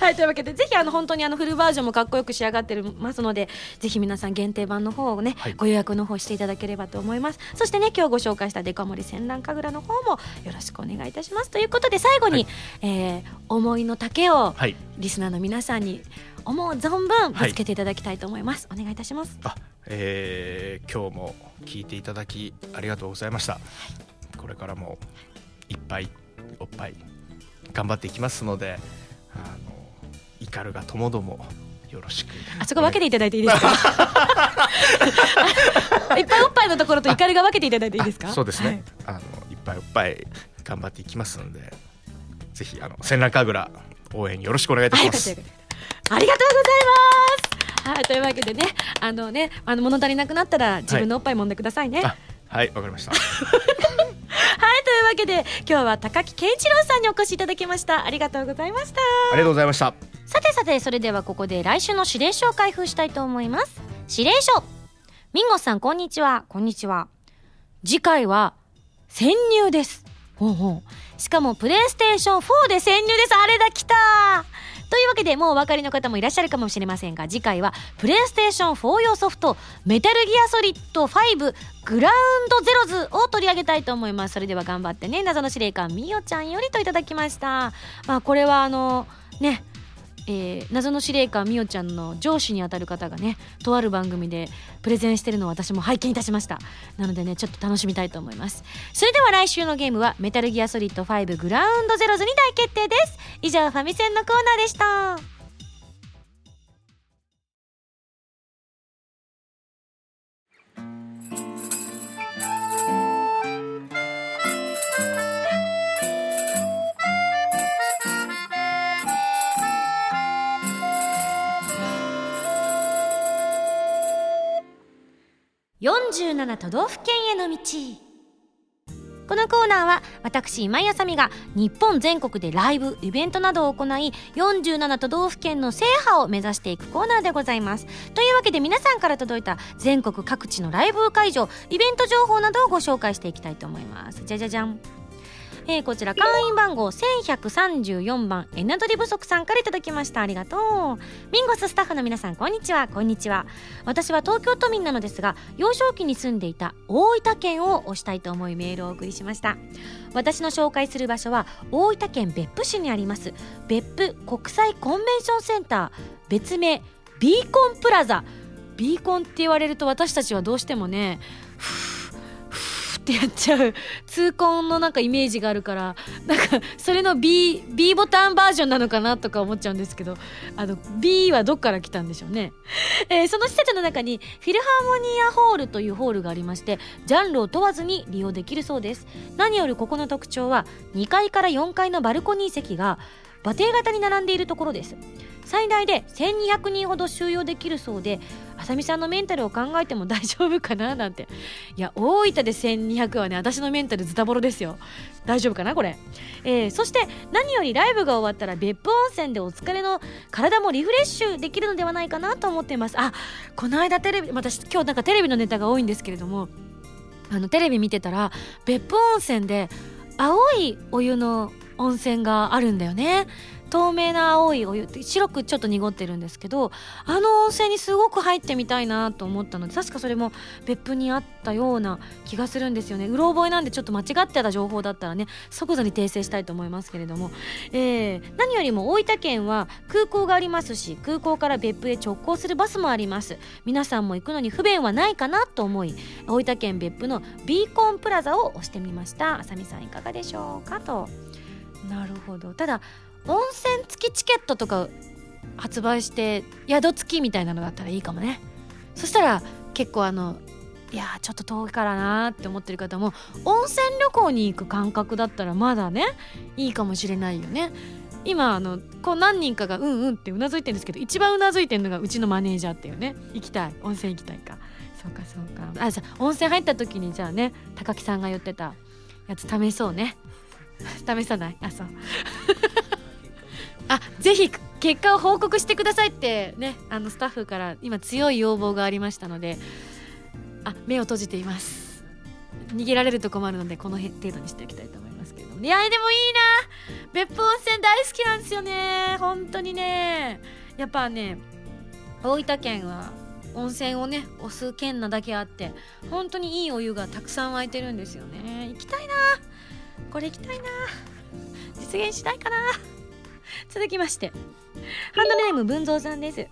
はいというわけでぜひあの本当にあのフルバージョンもかっこよく仕上がってますのでぜひ皆さん限定版の方をね、はい、ご予約の方していただければと思います。そしてね今日ご紹介したデカ盛り戦乱神楽の方もよろしくお願いいたします。ということで最後に、はい、えー、思いの丈をリスナーの皆さんに思う存分ぶつけていただきたいと思います、はい、お願いいたしますあ、えー、今日も聞いていただきありがとうございました、これからもいっぱいおっぱい頑張っていきますのであの怒るがともどもよろしく。あそこ分けていただいていいですか？いっぱいおっぱいのところと怒りが分けていただいていいですか？そうですね、はい、あのいっぱいおっぱい頑張っていきますのでぜひあの千楽神楽応援よろしくお願いいたします、はい、ありがとうございます。はいというわけでねあのねあの物足りなくなったら自分のおっぱい揉んでくださいね。はい。わ、かりました。は いというわけで今日は高木健一郎さんにお越しいただきました。ありがとうございました。ありがとうございました。さてさてそれではここで来週の指令書を開封したいと思います。指令書。ミンゴさんこんにちは。こんにちは。次回は潜入です。ほうほう。しかもプレイステーション4で潜入です。あれだ来たというわけでもうお分かりの方もいらっしゃるかもしれませんが次回はプレイステーション4用ソフトメタルギアソリッド5グラウンドゼロズを取り上げたいと思います。それでは頑張ってね謎の司令官みよちゃんよりといただきました。まあこれはあのねえー、謎の司令官みおちゃんの上司にあたる方がねとある番組でプレゼンしてるのを私も拝見いたしました。なのでねちょっと楽しみたいと思います。それでは来週のゲームはメタルギアソリッド5グラウンドゼロズに大決定です。以上ファミセンのコーナーでした。47都道府県への道。このコーナーは私今井あさみが日本全国でライブイベントなどを行い47都道府県の制覇を目指していくコーナーでございます。というわけで皆さんから届いた全国各地のライブ会場イベント情報などをご紹介していきたいと思います。じゃじゃじゃん。えー、こちら会員番号1134番エナドリ不足さんからいただきました。ありがとう。ミンゴススタッフの皆さんこんにちは。こんにちは。私は東京都民なのですが幼少期に住んでいた大分県を推したいと思いメールをお送りしました。私の紹介する場所は大分県別府市にあります。別府国際コンベンションセンター。別名ビーコンプラザ。ビーコンって言われると私たちはどうしてもねふってやっちゃう。痛恨のなんかイメージがあるから。なんかそれの B, B ボタンバージョンなのかなとか思っちゃうんですけど。あの B はどっから来たんでしょうね、えー、その施設の中にフィルハーモニアホールというホールがありましてジャンルを問わずに利用できるそうです。何よりここの特徴は2階から4階のバルコニー席が馬蹄型に並んでいるところです。最大で1200人ほど収容できるそうであさみさんのメンタルを考えても大丈夫かな？なんて。いや大分で1200はね私のメンタルズタボロですよ。大丈夫かなこれ、えー、そして何よりライブが終わったら別府温泉でお疲れの体もリフレッシュできるのではないかなと思っています。あこの間テレビ私今日なんかテレビのネタが多いんですけれどもあのテレビ見てたら別府温泉で青いお湯の温泉があるんだよね。透明な青いお湯って白くちょっと濁ってるんですけどあの温泉にすごく入ってみたいなと思ったので確かそれも別府にあったような気がするんですよね。うろ覚えなんでちょっと間違ってた情報だったらね即座に訂正したいと思いますけれども、えー、何よりも大分県は空港がありますし空港から別府へ直行するバスもあります。皆さんも行くのに不便はないかなと思い大分県別府のビーコンプラザを押してみました。あさみさんいかがでしょうかと。なるほど。ただ温泉付きチケットとか発売して宿付きみたいなのだったらいいかもね。そしたら結構あのいやちょっと遠いからなって思ってる方も温泉旅行に行く感覚だったらまだねいいかもしれないよね。今あのこう何人かがうんうんってうなずいてるんですけど一番うなずいてるのがうちのマネージャーっていうね行きたい。温泉行きたいか。そうかそうか。あじゃ温泉入った時にじゃあね高木さんが言ってたやつ試そうね。試さない。あそう。あぜひ結果を報告してくださいってねあのスタッフから今強い要望がありましたのであ目を閉じています。逃げられると困るのでこの程度にしておきたいと思いますけどいやでもいいな。別府温泉大好きなんですよね。本当にね。やっぱね大分県は温泉をね押す県なだけあって本当にいいお湯がたくさん湧いてるんですよね。行きたいな。これ行きたいな。実現しないかな。続きまして。ハンドルネーム文蔵さんです。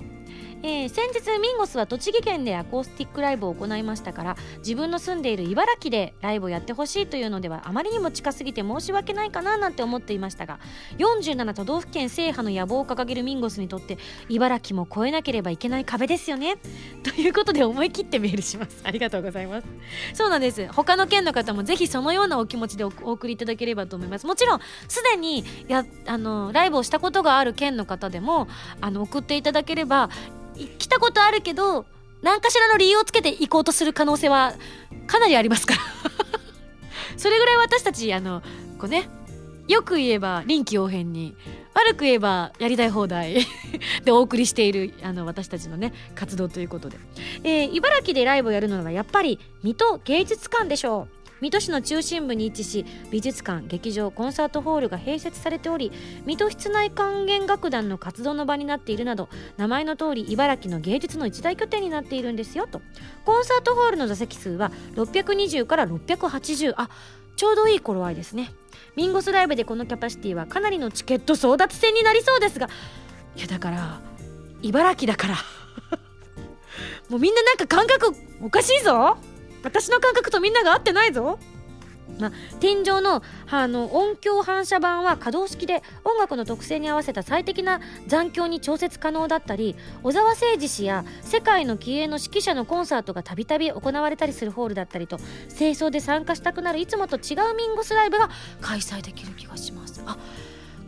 えー、先日ミンゴスは栃木県でアコースティックライブを行いましたから自分の住んでいる茨城でライブをやってほしいというのではあまりにも近すぎて申し訳ないかななんて思っていましたが47都道府県制覇の野望を掲げるミンゴスにとって茨城も越えなければいけない壁ですよね。ということで思い切ってメールします。ありがとうございます。そうなんです。他の県の方もぜひそのようなお気持ちでお送りいただければと思います。もちろんすでにやあのライブをしたことがある県の方でもあの送っていただければ来たことあるけど何かしらの理由をつけて行こうとする可能性はかなりありますから。それぐらい私たちあのこうねよく言えば臨機応変に悪く言えばやりたい放題 でお送りしているあの私たちのね活動ということで、えー、茨城でライブをやるのはやっぱり水戸芸術館でしょう。水戸市の中心部に位置し美術館劇場コンサートホールが併設されており水戸室内管弦楽団の活動の場になっているなど名前の通り茨城の芸術の一大拠点になっているんですよと。コンサートホールの座席数は620から680あちょうどいい頃合いですね。ミンゴスライブでこのキャパシティはかなりのチケット争奪戦になりそうですがいやだから茨城だから。もうみんななんか感覚おかしいぞ。私の感覚とみんなが合ってないぞま、天井のあの音響反射板は可動式で音楽の特性に合わせた最適な残響に調節可能だったり小沢誠二氏や世界の気鋭の指揮者のコンサートがたびたび行われたりするホールだったりと清掃で参加したくなるいつもと違うミンゴスライブが開催できる気がします。あ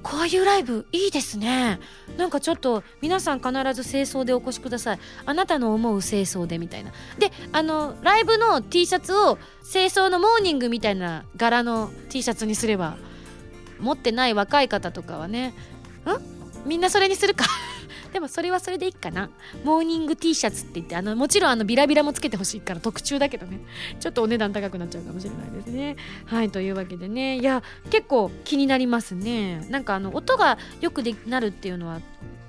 こういうライブいいですね。なんかちょっと皆さん必ず清掃でお越しください。あなたの思う清掃でみたいな。であのライブの T シャツを清掃のモーニングみたいな柄の T シャツにすれば持ってない若い方とかはねん？みんなそれにするか。でもそれはそれでいいかな。モーニング T シャツって言ってあのもちろんあのビラビラもつけてほしいから特注だけどね。ちょっとお値段高くなっちゃうかもしれないですね。はいというわけでね。いや結構気になりますね。なんかあの音がよくでなるっていうのは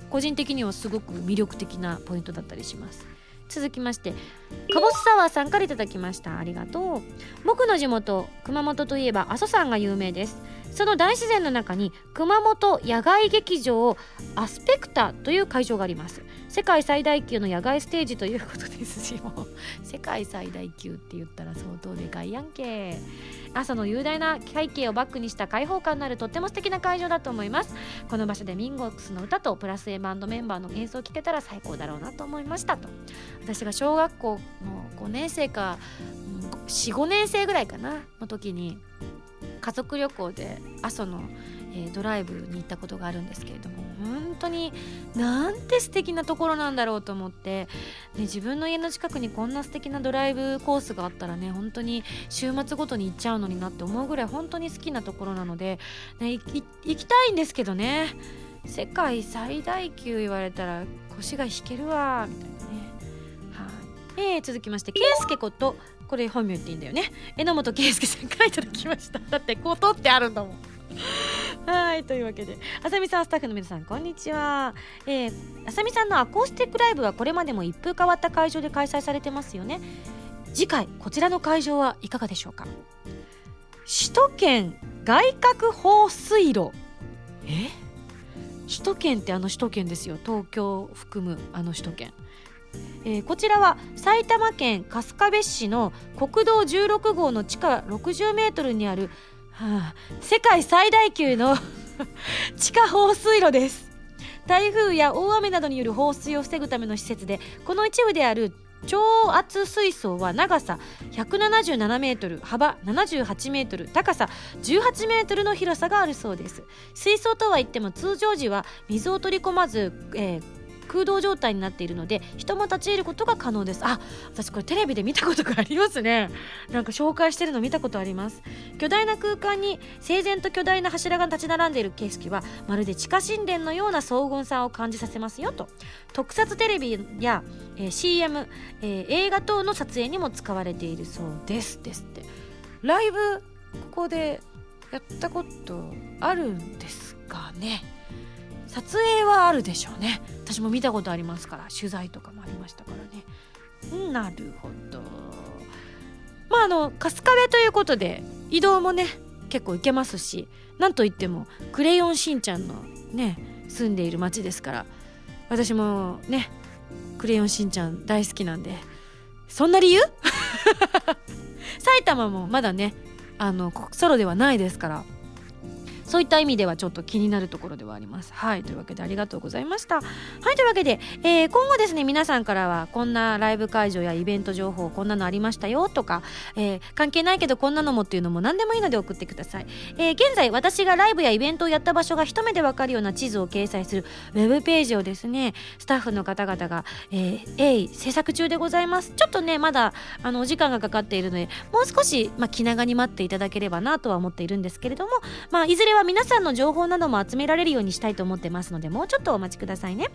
個人的にはすごく魅力的なポイントだったりします。続きましてかぼすサワーさんからいただきました。ありがとう。僕の地元熊本といえば阿蘇山が有名です。その大自然の中に熊本野外劇場アスペクタという会場があります。世界最大級の野外ステージということですしもう世界最大級って言ったら相当でかいやんけ。朝の雄大な背景をバックにした開放感のあるとっても素敵な会場だと思います。この場所でミンゴックスの歌とプラス A バンドメンバーの演奏を聴けたら最高だろうなと思いましたと。私が小学校の5年生か45年生ぐらいかなの時に家族旅行で阿蘇の、えー、ドライブに行ったことがあるんですけれども本当になんて素敵なところなんだろうと思って、ね、自分の家の近くにこんな素敵なドライブコースがあったらね本当に週末ごとに行っちゃうのになって思うぐらい本当に好きなところなので、ね、行きたいんですけどね。世界最大級言われたら腰が引けるわみたいなね。はい、えー、続きまして圭介ことこれ本名言っていいんだよね。榎本圭介さんからいただきました。だってこう取ってあるんだもん。はいというわけであさみさんスタッフの皆さんこんにちは、えー、あさみさんのアコースティックライブはこれまでも一風変わった会場で開催されてますよね。次回こちらの会場はいかがでしょうか。首都圏外郭放水路。え？首都圏ってあの首都圏ですよ。東京を含むあの首都圏。えー、こちらは埼玉県春日部市の国道16号の地下60メートルにある、はあ、世界最大級の 地下放水路です。台風や大雨などによる放水を防ぐための施設でこの一部である超圧水槽は長さ177メートル幅78メートル高さ18メートルの広さがあるそうです。水槽とは言っても通常時は水を取り込まず、えー空洞状態になっているので人も立ち入ることが可能です。あ私これテレビで見たことがありますね。なんか紹介してるの見たことあります。巨大な空間に整然と巨大な柱が立ち並んでいる景色はまるで地下神殿のような荘厳さを感じさせますよと。特撮テレビや、えー、CM、えー、映画等の撮影にも使われているそうです。ですって。ライブここでやったことあるんですかね。撮影はあるでしょうね。私も見たことありますから取材とかもありましたからね。なるほど。まああの春日部ということで移動もね結構行けますしなんといってもクレヨンしんちゃんのね住んでいる町ですから私もねクレヨンしんちゃん大好きなんでそんな理由？埼玉もまだねあのソロではないですからそういった意味ではちょっと気になるところではあります。はい。というわけでありがとうございました。はい。というわけで、えー、今後ですね皆さんからはこんなライブ会場やイベント情報こんなのありましたよとか、えー、関係ないけどこんなのもっていうのも何でもいいので送ってください、えー、現在私がライブやイベントをやった場所が一目でわかるような地図を掲載するウェブページをですねスタッフの方々が、えー、鋭意制作中でございます。ちょっとねまだあのお時間がかかっているのでもう少し、まあ、気長に待っていただければなとは思っているんですけれども、まあ、いずれは皆さんの情報なども集められるようにしたいと思ってますのでもうちょっとお待ちくださいね。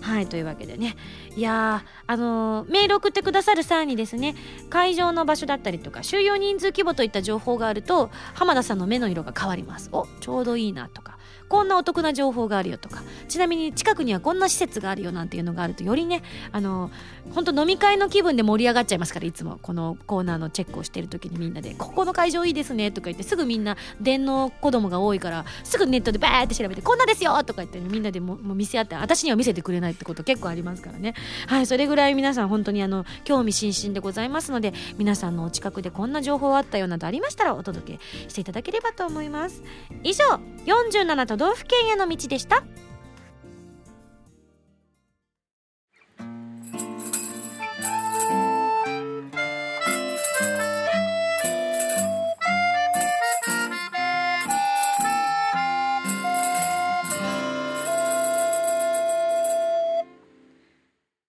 はいというわけでね。いやあのー、メール送ってくださる際にですね会場の場所だったりとか収容人数規模といった情報があると浜田さんの目の色が変わります。おちょうどいいなとか。こんなお得な情報があるよとかちなみに近くにはこんな施設があるよなんていうのがあるとよりねあの本当飲み会の気分で盛り上がっちゃいますからいつもこのコーナーのチェックをしてる時にみんなで「ここの会場いいですね」とか言ってすぐみんな電脳子供が多いからすぐネットでバーって調べて「こんなですよ!」とか言って、みんなでももう見せ合って私には見せてくれないってこと結構ありますからねはいそれぐらい皆さん本当にあの興味津々でございますので皆さんのお近くでこんな情報あったよなどありましたらお届けしていただければと思います以上47都道府県への道でした。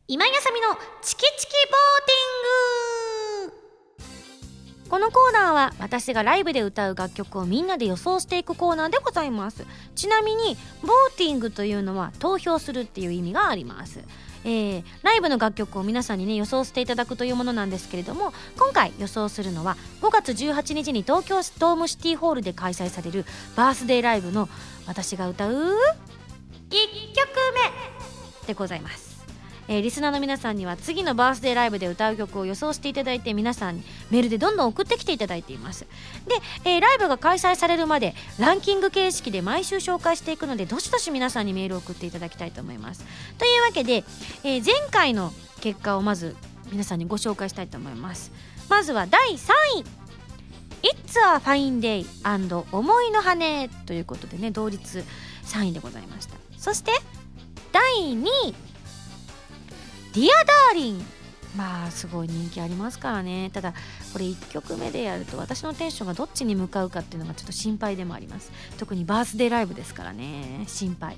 今やさみのチキチキボーティング。このコーナーは私がライブで歌う楽曲をみんなで予想していくコーナーでございます。ちなみにボーティングというのは投票するっていう意味があります。えー、ライブの楽曲を皆さんにね予想していただくというものなんですけれども今回予想するのは5月18日に東京ドームシティホールで開催されるバースデーライブの私が歌う1曲目でございます。えー、リスナーの皆さんには次のバースデーライブで歌う曲を予想していただいて皆さんにメールでどんどん送ってきていただいています。で、えー、ライブが開催されるまでランキング形式で毎週紹介していくのでどしどし皆さんにメールを送っていただきたいと思います。というわけで、えー、前回の結果をまず皆さんにご紹介したいと思います。まずは第3位。It's a Fine Day and 思いの羽ということでね同率3位でございました。そして第2位。 Dear Darling まあすごい人気ありますからね。ただこれ1曲目でやると私のテンションがどっちに向かうかっていうのがちょっと心配でもあります。特にバースデーライブですからね。心配。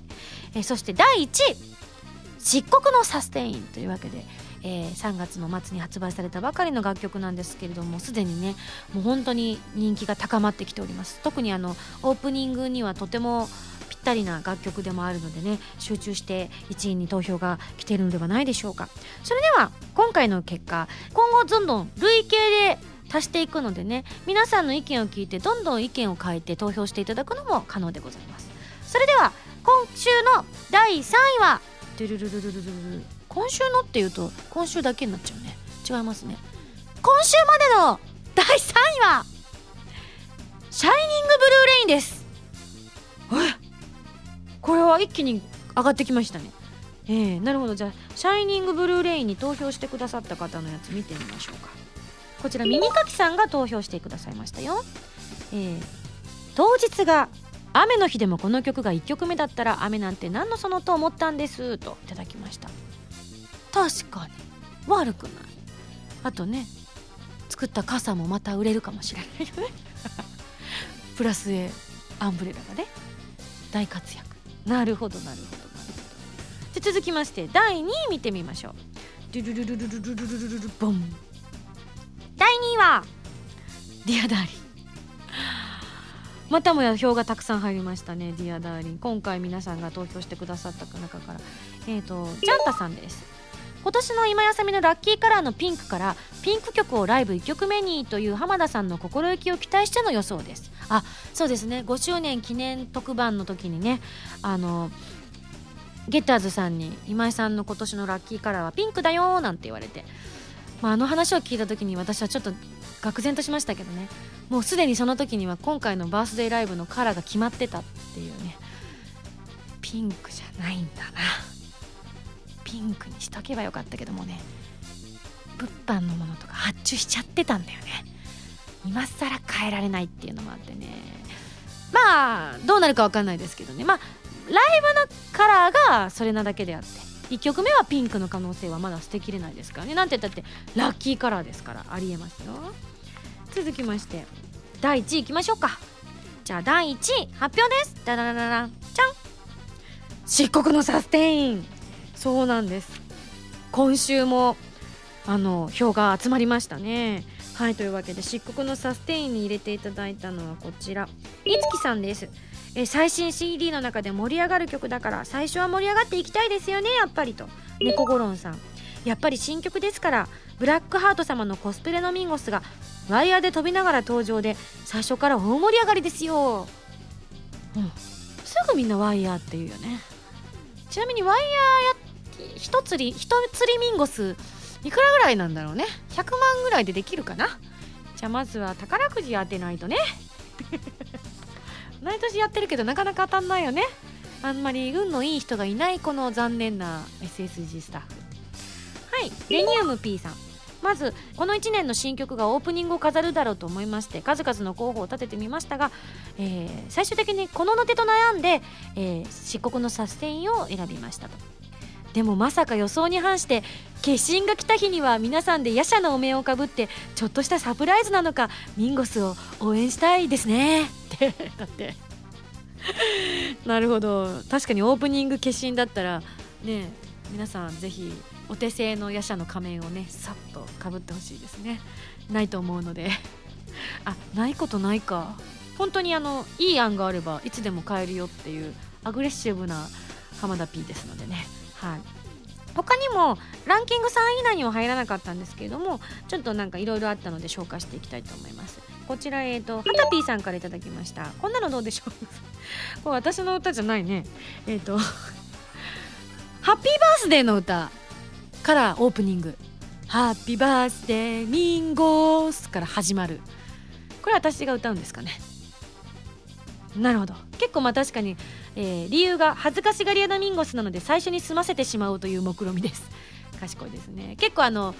えそして第1位。漆黒のサステインというわけでえー、3月の末に発売されたばかりの楽曲なんですけれどもすでにねもう本当に人気が高まってきております。特にあのオープニングにはとてもったりな楽曲でもあるのでね集中して1位に投票が来ているのではないでしょうか。それでは今回の結果今後どんどん累計で足していくのでね皆さんの意見を聞いてどんどん意見を変えて投票していただくのも可能でございます。それでは今週の第3位は今週のっていうと今週だけになっちゃうね。違いますね。今週までの第3位はシャイニングブルーレインです。これは一気に上がってきましたね。えー、なるほど。じゃあシャイニングブルーレインに投票してくださった方のやつ見てみましょうか。こちら耳かきさんが投票してくださいましたよ。えー、当日が雨の日でもこの曲が1曲目だったら雨なんて何のそのと思ったんです？といただきました。確かに。悪くない。あとね作った傘もまた売れるかもしれないよね。プラス A アンブレラがね大活躍。なるほどなるほどなるほど。続きまして第2位見てみましょう。ドゥルルルルルルボン第2位は「Dear Darling」またもや票がたくさん入りましたね「Dear Darling」今回皆さんが投票してくださった中からえっ、ー、とジャンタさんです今年の今やさみのラッキーカラーのピンクからピンク曲をライブ1曲目にという浜田さんの心意気を期待しての予想です。あそうですね。5周年記念特番の時にねあのゲッターズさんに今井さんの今年のラッキーカラーはピンクだよなんて言われて、まあ、あの話を聞いた時に私はちょっと愕然としましたけどね。もうすでにその時には今回のバースデーライブのカラーが決まってたっていうね。ピンクじゃないんだな。ピンクにしとけばよかったけどもね物販のものとか発注しちゃってたんだよね。今更変えられないっていうのもあってね。まあどうなるか分かんないですけどね。まあライブのカラーがそれなだけであって1曲目はピンクの可能性はまだ捨てきれないですからね。なんて言ったってラッキーカラーですからありえますよ。続きまして第1位いきましょうか。じゃあ第1位発表です。ダダダダダン。じゃん漆黒のサステイン。そうなんです。今週もあの票が集まりましたね。はいというわけで漆黒のサステインに入れていただいたのはこちら。いつきさんです。え最新 CD の中で盛り上がる曲だから最初は盛り上がっていきたいですよねやっぱりと。猫ゴロンさん。やっぱり新曲ですからブラックハート様のコスプレのミンゴスがワイヤーで飛びながら登場で最初から大盛り上がりですよ、うん、すぐみんなワイヤーっていうよね。ちなみにワイヤーや一釣り一釣りミンゴスいくらぐらいなんだろうね。100万ぐらいでできるかな。じゃあまずは宝くじ当てないとね。毎年やってるけどなかなか当たんないよね。あんまり運のいい人がいないこの残念な SSG スタッフ。はい。レニウム P さん。まずこの1年の新曲がオープニングを飾るだろうと思いまして数々の候補を立ててみましたが、えー、最終的にこのの手と悩んで、えー、漆黒のサステインを選びましたと。でもまさか予想に反して決心が来た日には皆さんで夜叉のお面をかぶってちょっとしたサプライズなのかミンゴスを応援したいですね。ってだってなるほど。確かにオープニング決心だったらね皆さんぜひお手製の夜叉の仮面をねさっとかぶってほしいですね。ないと思うので。あないことないか。本当にあのいい案があればいつでも買えるよっていうアグレッシブな浜田 P ですのでね。はい。他にもランキング3位以内には入らなかったんですけれどもちょっとなんかいろいろあったので紹介していきたいと思います。こちらえっ、ー、とはたぴーさんから頂きました。こんなのどうでしょう？これ私の歌じゃないね。えっ、ー、とハッピーバースデーの歌からオープニング「ハッピーバースデーミンゴース」から始まる。これ私が歌うんですかね。なるほど。結構まあ確かにえー、理由が恥ずかしがり屋のミンゴスなので最初に済ませてしまおうという目論見です。賢いですね。結構あの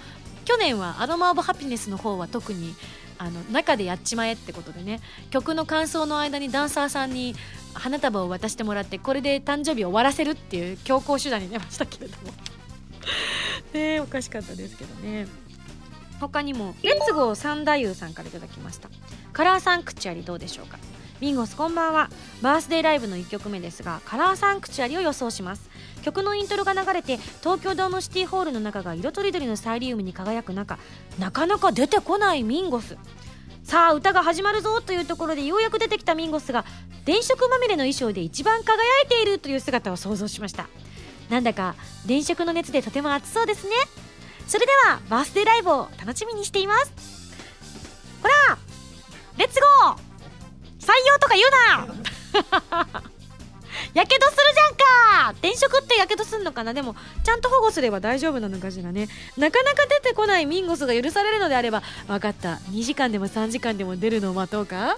去年はアロマ・オブ・ハピネスの方は特にあの中でやっちまえってことでね。曲の感想の間にダンサーさんに花束を渡してもらってこれで誕生日を終わらせるっていう 強行手段に出ましたけれども。ねおかしかったですけどね。他にもレッツゴー三太夫さんから頂きました。カラーサンクチュアリどうでしょうか？ミンゴスこんばんは。バースデーライブの1曲目ですがカラーサンクチュアリを予想します。曲のイントロが流れて東京ドームシティホールの中が色とりどりのサイリウムに輝く中なかなか出てこないミンゴス。さあ歌が始まるぞというところでようやく出てきたミンゴスが電飾まみれの衣装で一番輝いているという姿を想像しました。なんだか電飾の熱でとても熱そうですね。それではバースデーライブを楽しみにしています。ほら！レッツゴー！採用とか言うな。やけどするじゃんか。転職ってやけどすんのかな。でもちゃんと保護すれば大丈夫なのかしらね。なかなか出てこないミンゴスが許されるのであれば。分かった。2時間でも3時間でも出るのを待とうか。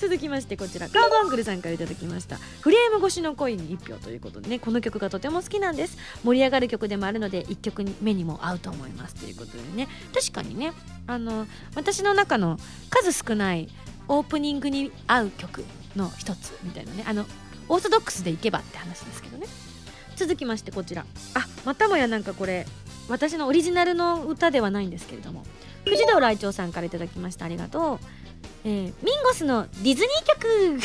続きましてこちらカーバングルさんから頂きました。フレーム越しの恋に1票ということでねこの曲がとても好きなんです。盛り上がる曲でもあるので1曲目にも合うと思いますということでね。確かにねあの私の中の数少ないオープニングに合う曲の一つみたいなねあのオーソドックスでいけばって話ですけどね。続きましてこちら。あまたもやなんかこれ私のオリジナルの歌ではないんですけれども。藤堂来長さんから頂きました。ありがとう、えー、ミンゴスのディズニー曲。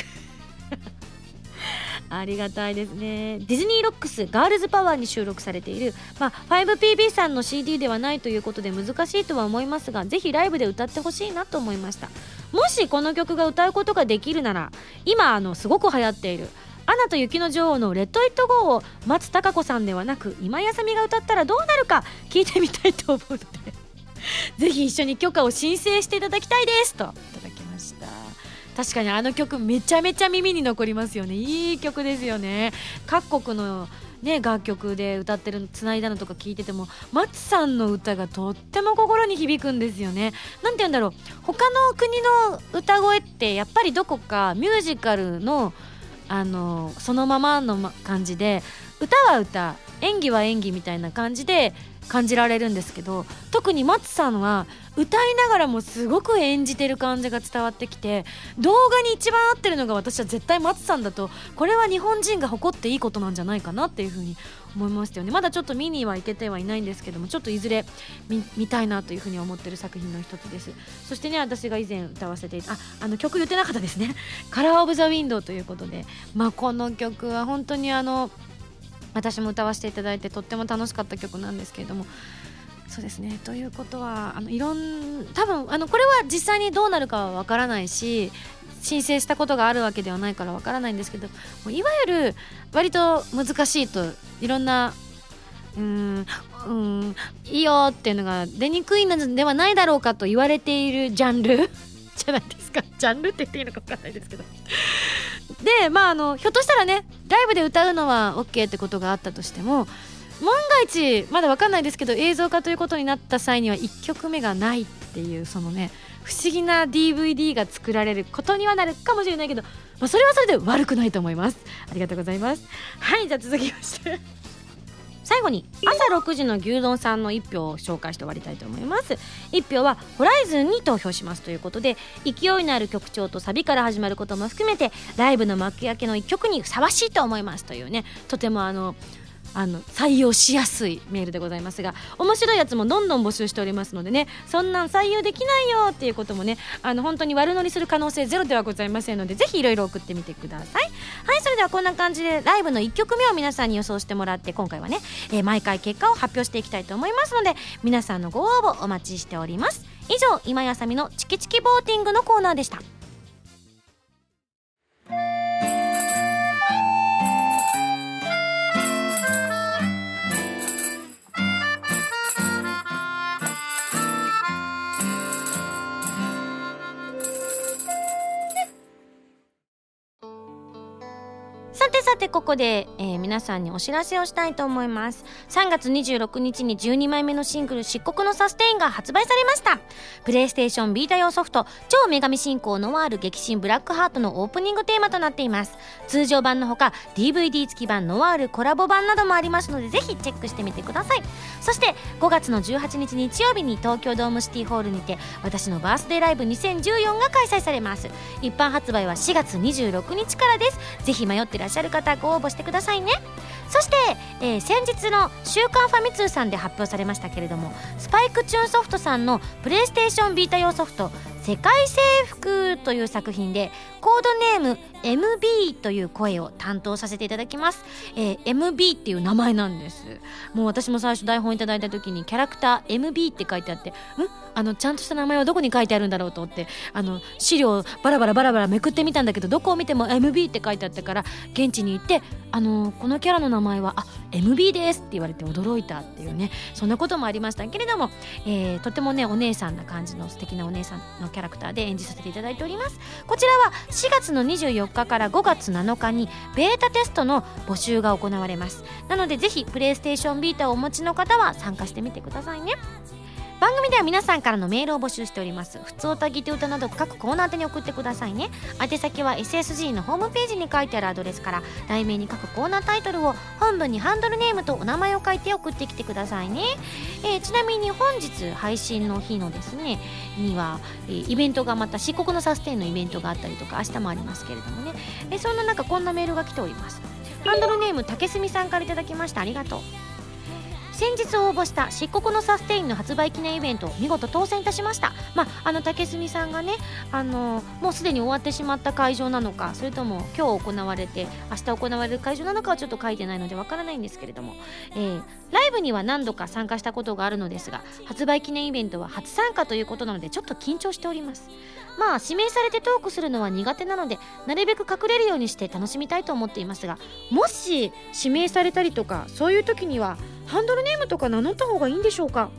ありがたいですね。ディズニーロックスガールズパワーに収録されている、まあ、5PB さんの CD ではないということで難しいとは思いますがぜひライブで歌ってほしいなと思いました。もしこの曲が歌うことができるなら今あのすごく流行っている「アナと雪の女王」の「レッド・イット・ゴー」を松たか子さんではなく今やさみが歌ったらどうなるか聞いてみたいと思うので。ぜひ一緒に許可を申請していただきたいですといただきました。確かにあの曲めちゃめちゃ耳に残りますよね。いい曲ですよね。各国のね、楽曲で歌ってるつないだのとか聞いてても松さんの歌がとっても心に響くんですよね。なんて言うんだろう。他の国の歌声ってやっぱりどこかミュージカルのあのそのままの感じで歌は歌演技は演技みたいな感じで感じられるんですけど特に松さんは歌いながらもすごく演じてる感じが伝わってきて動画に一番合ってるのが私は絶対松さんだとこれは日本人が誇っていいことなんじゃないかなっていうふうに思いましたよね。まだちょっと見には行けてはいないんですけどもちょっといずれ見たいなというふうに思ってる作品の一つです。そしてね私が以前歌わせてああの曲言ってなかったですね「カラー・オブ・ザ・ウィンドウ」ということで。まあこの曲は本当にあの私も歌わせていただいてとっても楽しかった曲なんですけれども。そうですね。ということはあのいろん多分あのこれは実際にどうなるかはわからないし申請したことがあるわけではないからわからないんですけどもういわゆる割と難しいといろんなうんうんいいよっていうのが出にくいのではないだろうかと言われているジャンル？じゃないですか。ジャンルって言っていいのか分かんないですけど。でまああのひょっとしたらねライブで歌うのは OK ってことがあったとしても万が一まだ分かんないですけど映像化ということになった際には1曲目がないっていうそのね不思議な DVD が作られることにはなるかもしれないけど、まあ、それはそれで悪くないと思います。ありがとうございます。はいじゃあ続きまして。最後に朝6時の牛丼さんの1票を紹介して終わりたいと思います。1票はホライズンに投票しますということで勢いのある曲調とサビから始まることも含めてライブの幕開けの1曲にふさわしいと思いますというねとてもあのあの採用しやすいメールでございますが面白いやつもどんどん募集しておりますのでねそんなん採用できないよっていうこともねあの本当に悪乗りする可能性ゼロではございませんのでぜひいろいろ送ってみてください。はいそれではこんな感じでライブの1曲目を皆さんに予想してもらって今回はね、えー、毎回結果を発表していきたいと思いますので皆さんのご応募お待ちしております。以上今やさみのチキチキボーティングのコーナーでした。てここで、えー、皆さんにお知らせをしたいと思います。3月26日に12枚目のシングル「漆黒のサステイン」が発売されました。プレイステーションビータ用ソフト「超女神信仰ノワール激震ブラックハート」のオープニングテーマとなっています。通常版のほか DVD 付き版ノワールコラボ版などもありますのでぜひチェックしてみてください。そして5月の18日日曜日に東京ドームシティホールにて私のバースデーライブ2014が開催されます。一般発売は4月26日からです。ぜひ迷ってらっしゃる方ご応募してくださいね。そして、えー、先日の「週刊ファミ通」さんで発表されましたけれどもスパイクチューンソフトさんのプレイステーションビータ用ソフト「世界征服」という作品でコードネーム MB という声を担当させていただきます、えー、MB っていう名前なんです。もう私も最初台本いただいた時にキャラクター MB って書いてあってん？あのちゃんとした名前はどこに書いてあるんだろうと思ってあの資料バラバラバラバラめくってみたんだけどどこを見ても MB って書いてあったから現地に行ってあのこのキャラの名前はあ MB ですって言われて驚いたっていうねそんなこともありましたけれども、えー、とてもねお姉さんな感じの素敵なお姉さんのキャラクターで演じさせていただいております。こちらは4月の24日から5月7日にベータテストの募集が行われます。なのでぜひプレイステーションビータをお持ちの方は参加してみてくださいね。番組では皆さんからのメールを募集しております。普通歌ぎて歌など各コーナー宛に送ってくださいね。宛先は SSG のホームページに書いてあるアドレスから題名に各コーナータイトルを本文にハンドルネームとお名前を書いて送ってきてくださいね、えー、ちなみに本日配信の日のですねには、えー、イベントがまた漆黒のサステインのイベントがあったりとか明日もありますけれどもね、えー、そんな中こんなメールが来ております。ハンドルネーム竹住さんから頂きました。ありがとう。先日応募した漆黒のサステインの発売記念イベント見事当選いたしました。まああの竹住さんがねあのもうすでに終わってしまった会場なのかそれとも今日行われて明日行われる会場なのかはちょっと書いてないのでわからないんですけれども、えー、ライブには何度か参加したことがあるのですが発売記念イベントは初参加ということなのでちょっと緊張しております。まあ指名されてトークするのは苦手なのでなるべく隠れるようにして楽しみたいと思っていますがもし指名されたりとかそういう時にはハンドルネームとか名乗った方がいいんでしょうか？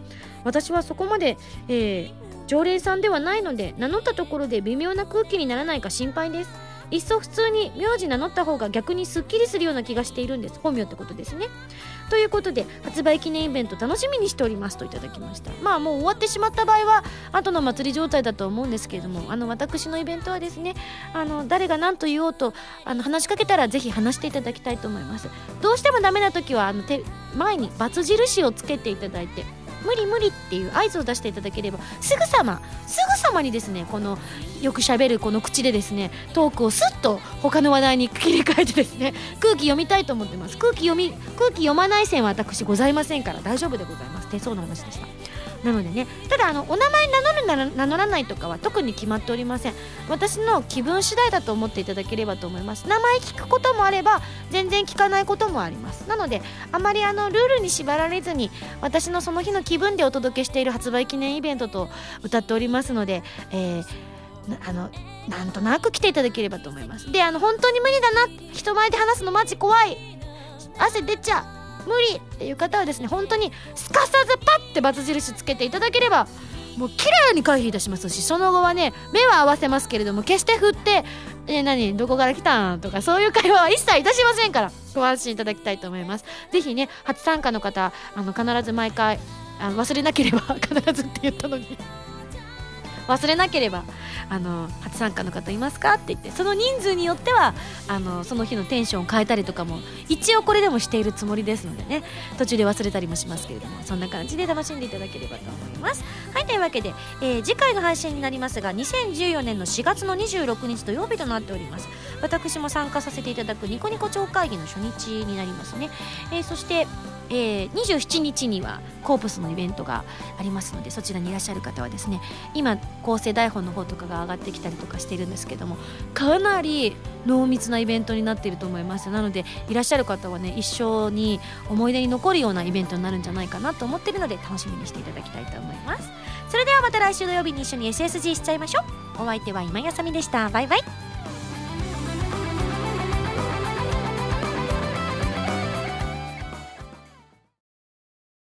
私はそこまで、えー、常連さんではないので名乗ったところで微妙な空気にならないか心配です。いっそ普通に名字名乗った方が逆にすっきりするような気がしているんです。本名ってことですね。ということで発売記念イベント楽しみにしておりますといただきました。まあもう終わってしまった場合は後の祭り状態だと思うんですけれどもあの私のイベントはですねあの誰が何と言おうとあの話しかけたらぜひ話していただきたいと思います。どうしてもダメな時はあの手前にバツ印をつけていただいて無理無理っていう合図を出していただければすぐさますぐさまにですねこのよくしゃべるこの口でですねトークをすっと他の話題に切り替えてですね空気読みたいと思ってます。空気読み空気読まない線は私ございませんから大丈夫でございます。手相の話でした。なのでねただあのお名前名乗るなら名乗らないとかは特に決まっておりません。私の気分次第だと思っていただければと思います。名前聞くこともあれば全然聞かないこともあります。なのであまりあのルールに縛られずに私のその日の気分でお届けしている発売記念イベントと歌っておりますので、えー、あのなんとなく来ていただければと思います。であの本当に無理だな人前で話すのマジ怖い。汗出ちゃう。無理っていう方はですね本当にすかさずパッてバツ印つけていただければもう綺麗に回避いたしますしその後はね目は合わせますけれども決して振って「え、何どこから来たん?」とかそういう会話は一切いたしませんからご安心いただきたいと思います是非ね初参加の方あの必ず毎回あの忘れなければ必ずって言ったのに忘れなければあの初参加の方いますかって言ってその人数によってはあのその日のテンションを変えたりとかも一応これでもしているつもりですのでね途中で忘れたりもしますけれどもそんな感じで楽しんでいただければと思います。はいというわけで、えー、次回の配信になりますが2014年の4月の26日土曜日となっております。私も参加させていただくニコニコ超会議の初日になりますね、えー、そしてえー、27日にはコープスのイベントがありますのでそちらにいらっしゃる方はですね今構成台本の方とかが上がってきたりとかしているんですけどもかなり濃密なイベントになっていると思います。なのでいらっしゃる方はね一生に思い出に残るようなイベントになるんじゃないかなと思っているので楽しみにしていただきたいと思います。それではまた来週土曜日に一緒に SSG しちゃいましょう。お相手は今やさみでした。バイバイ。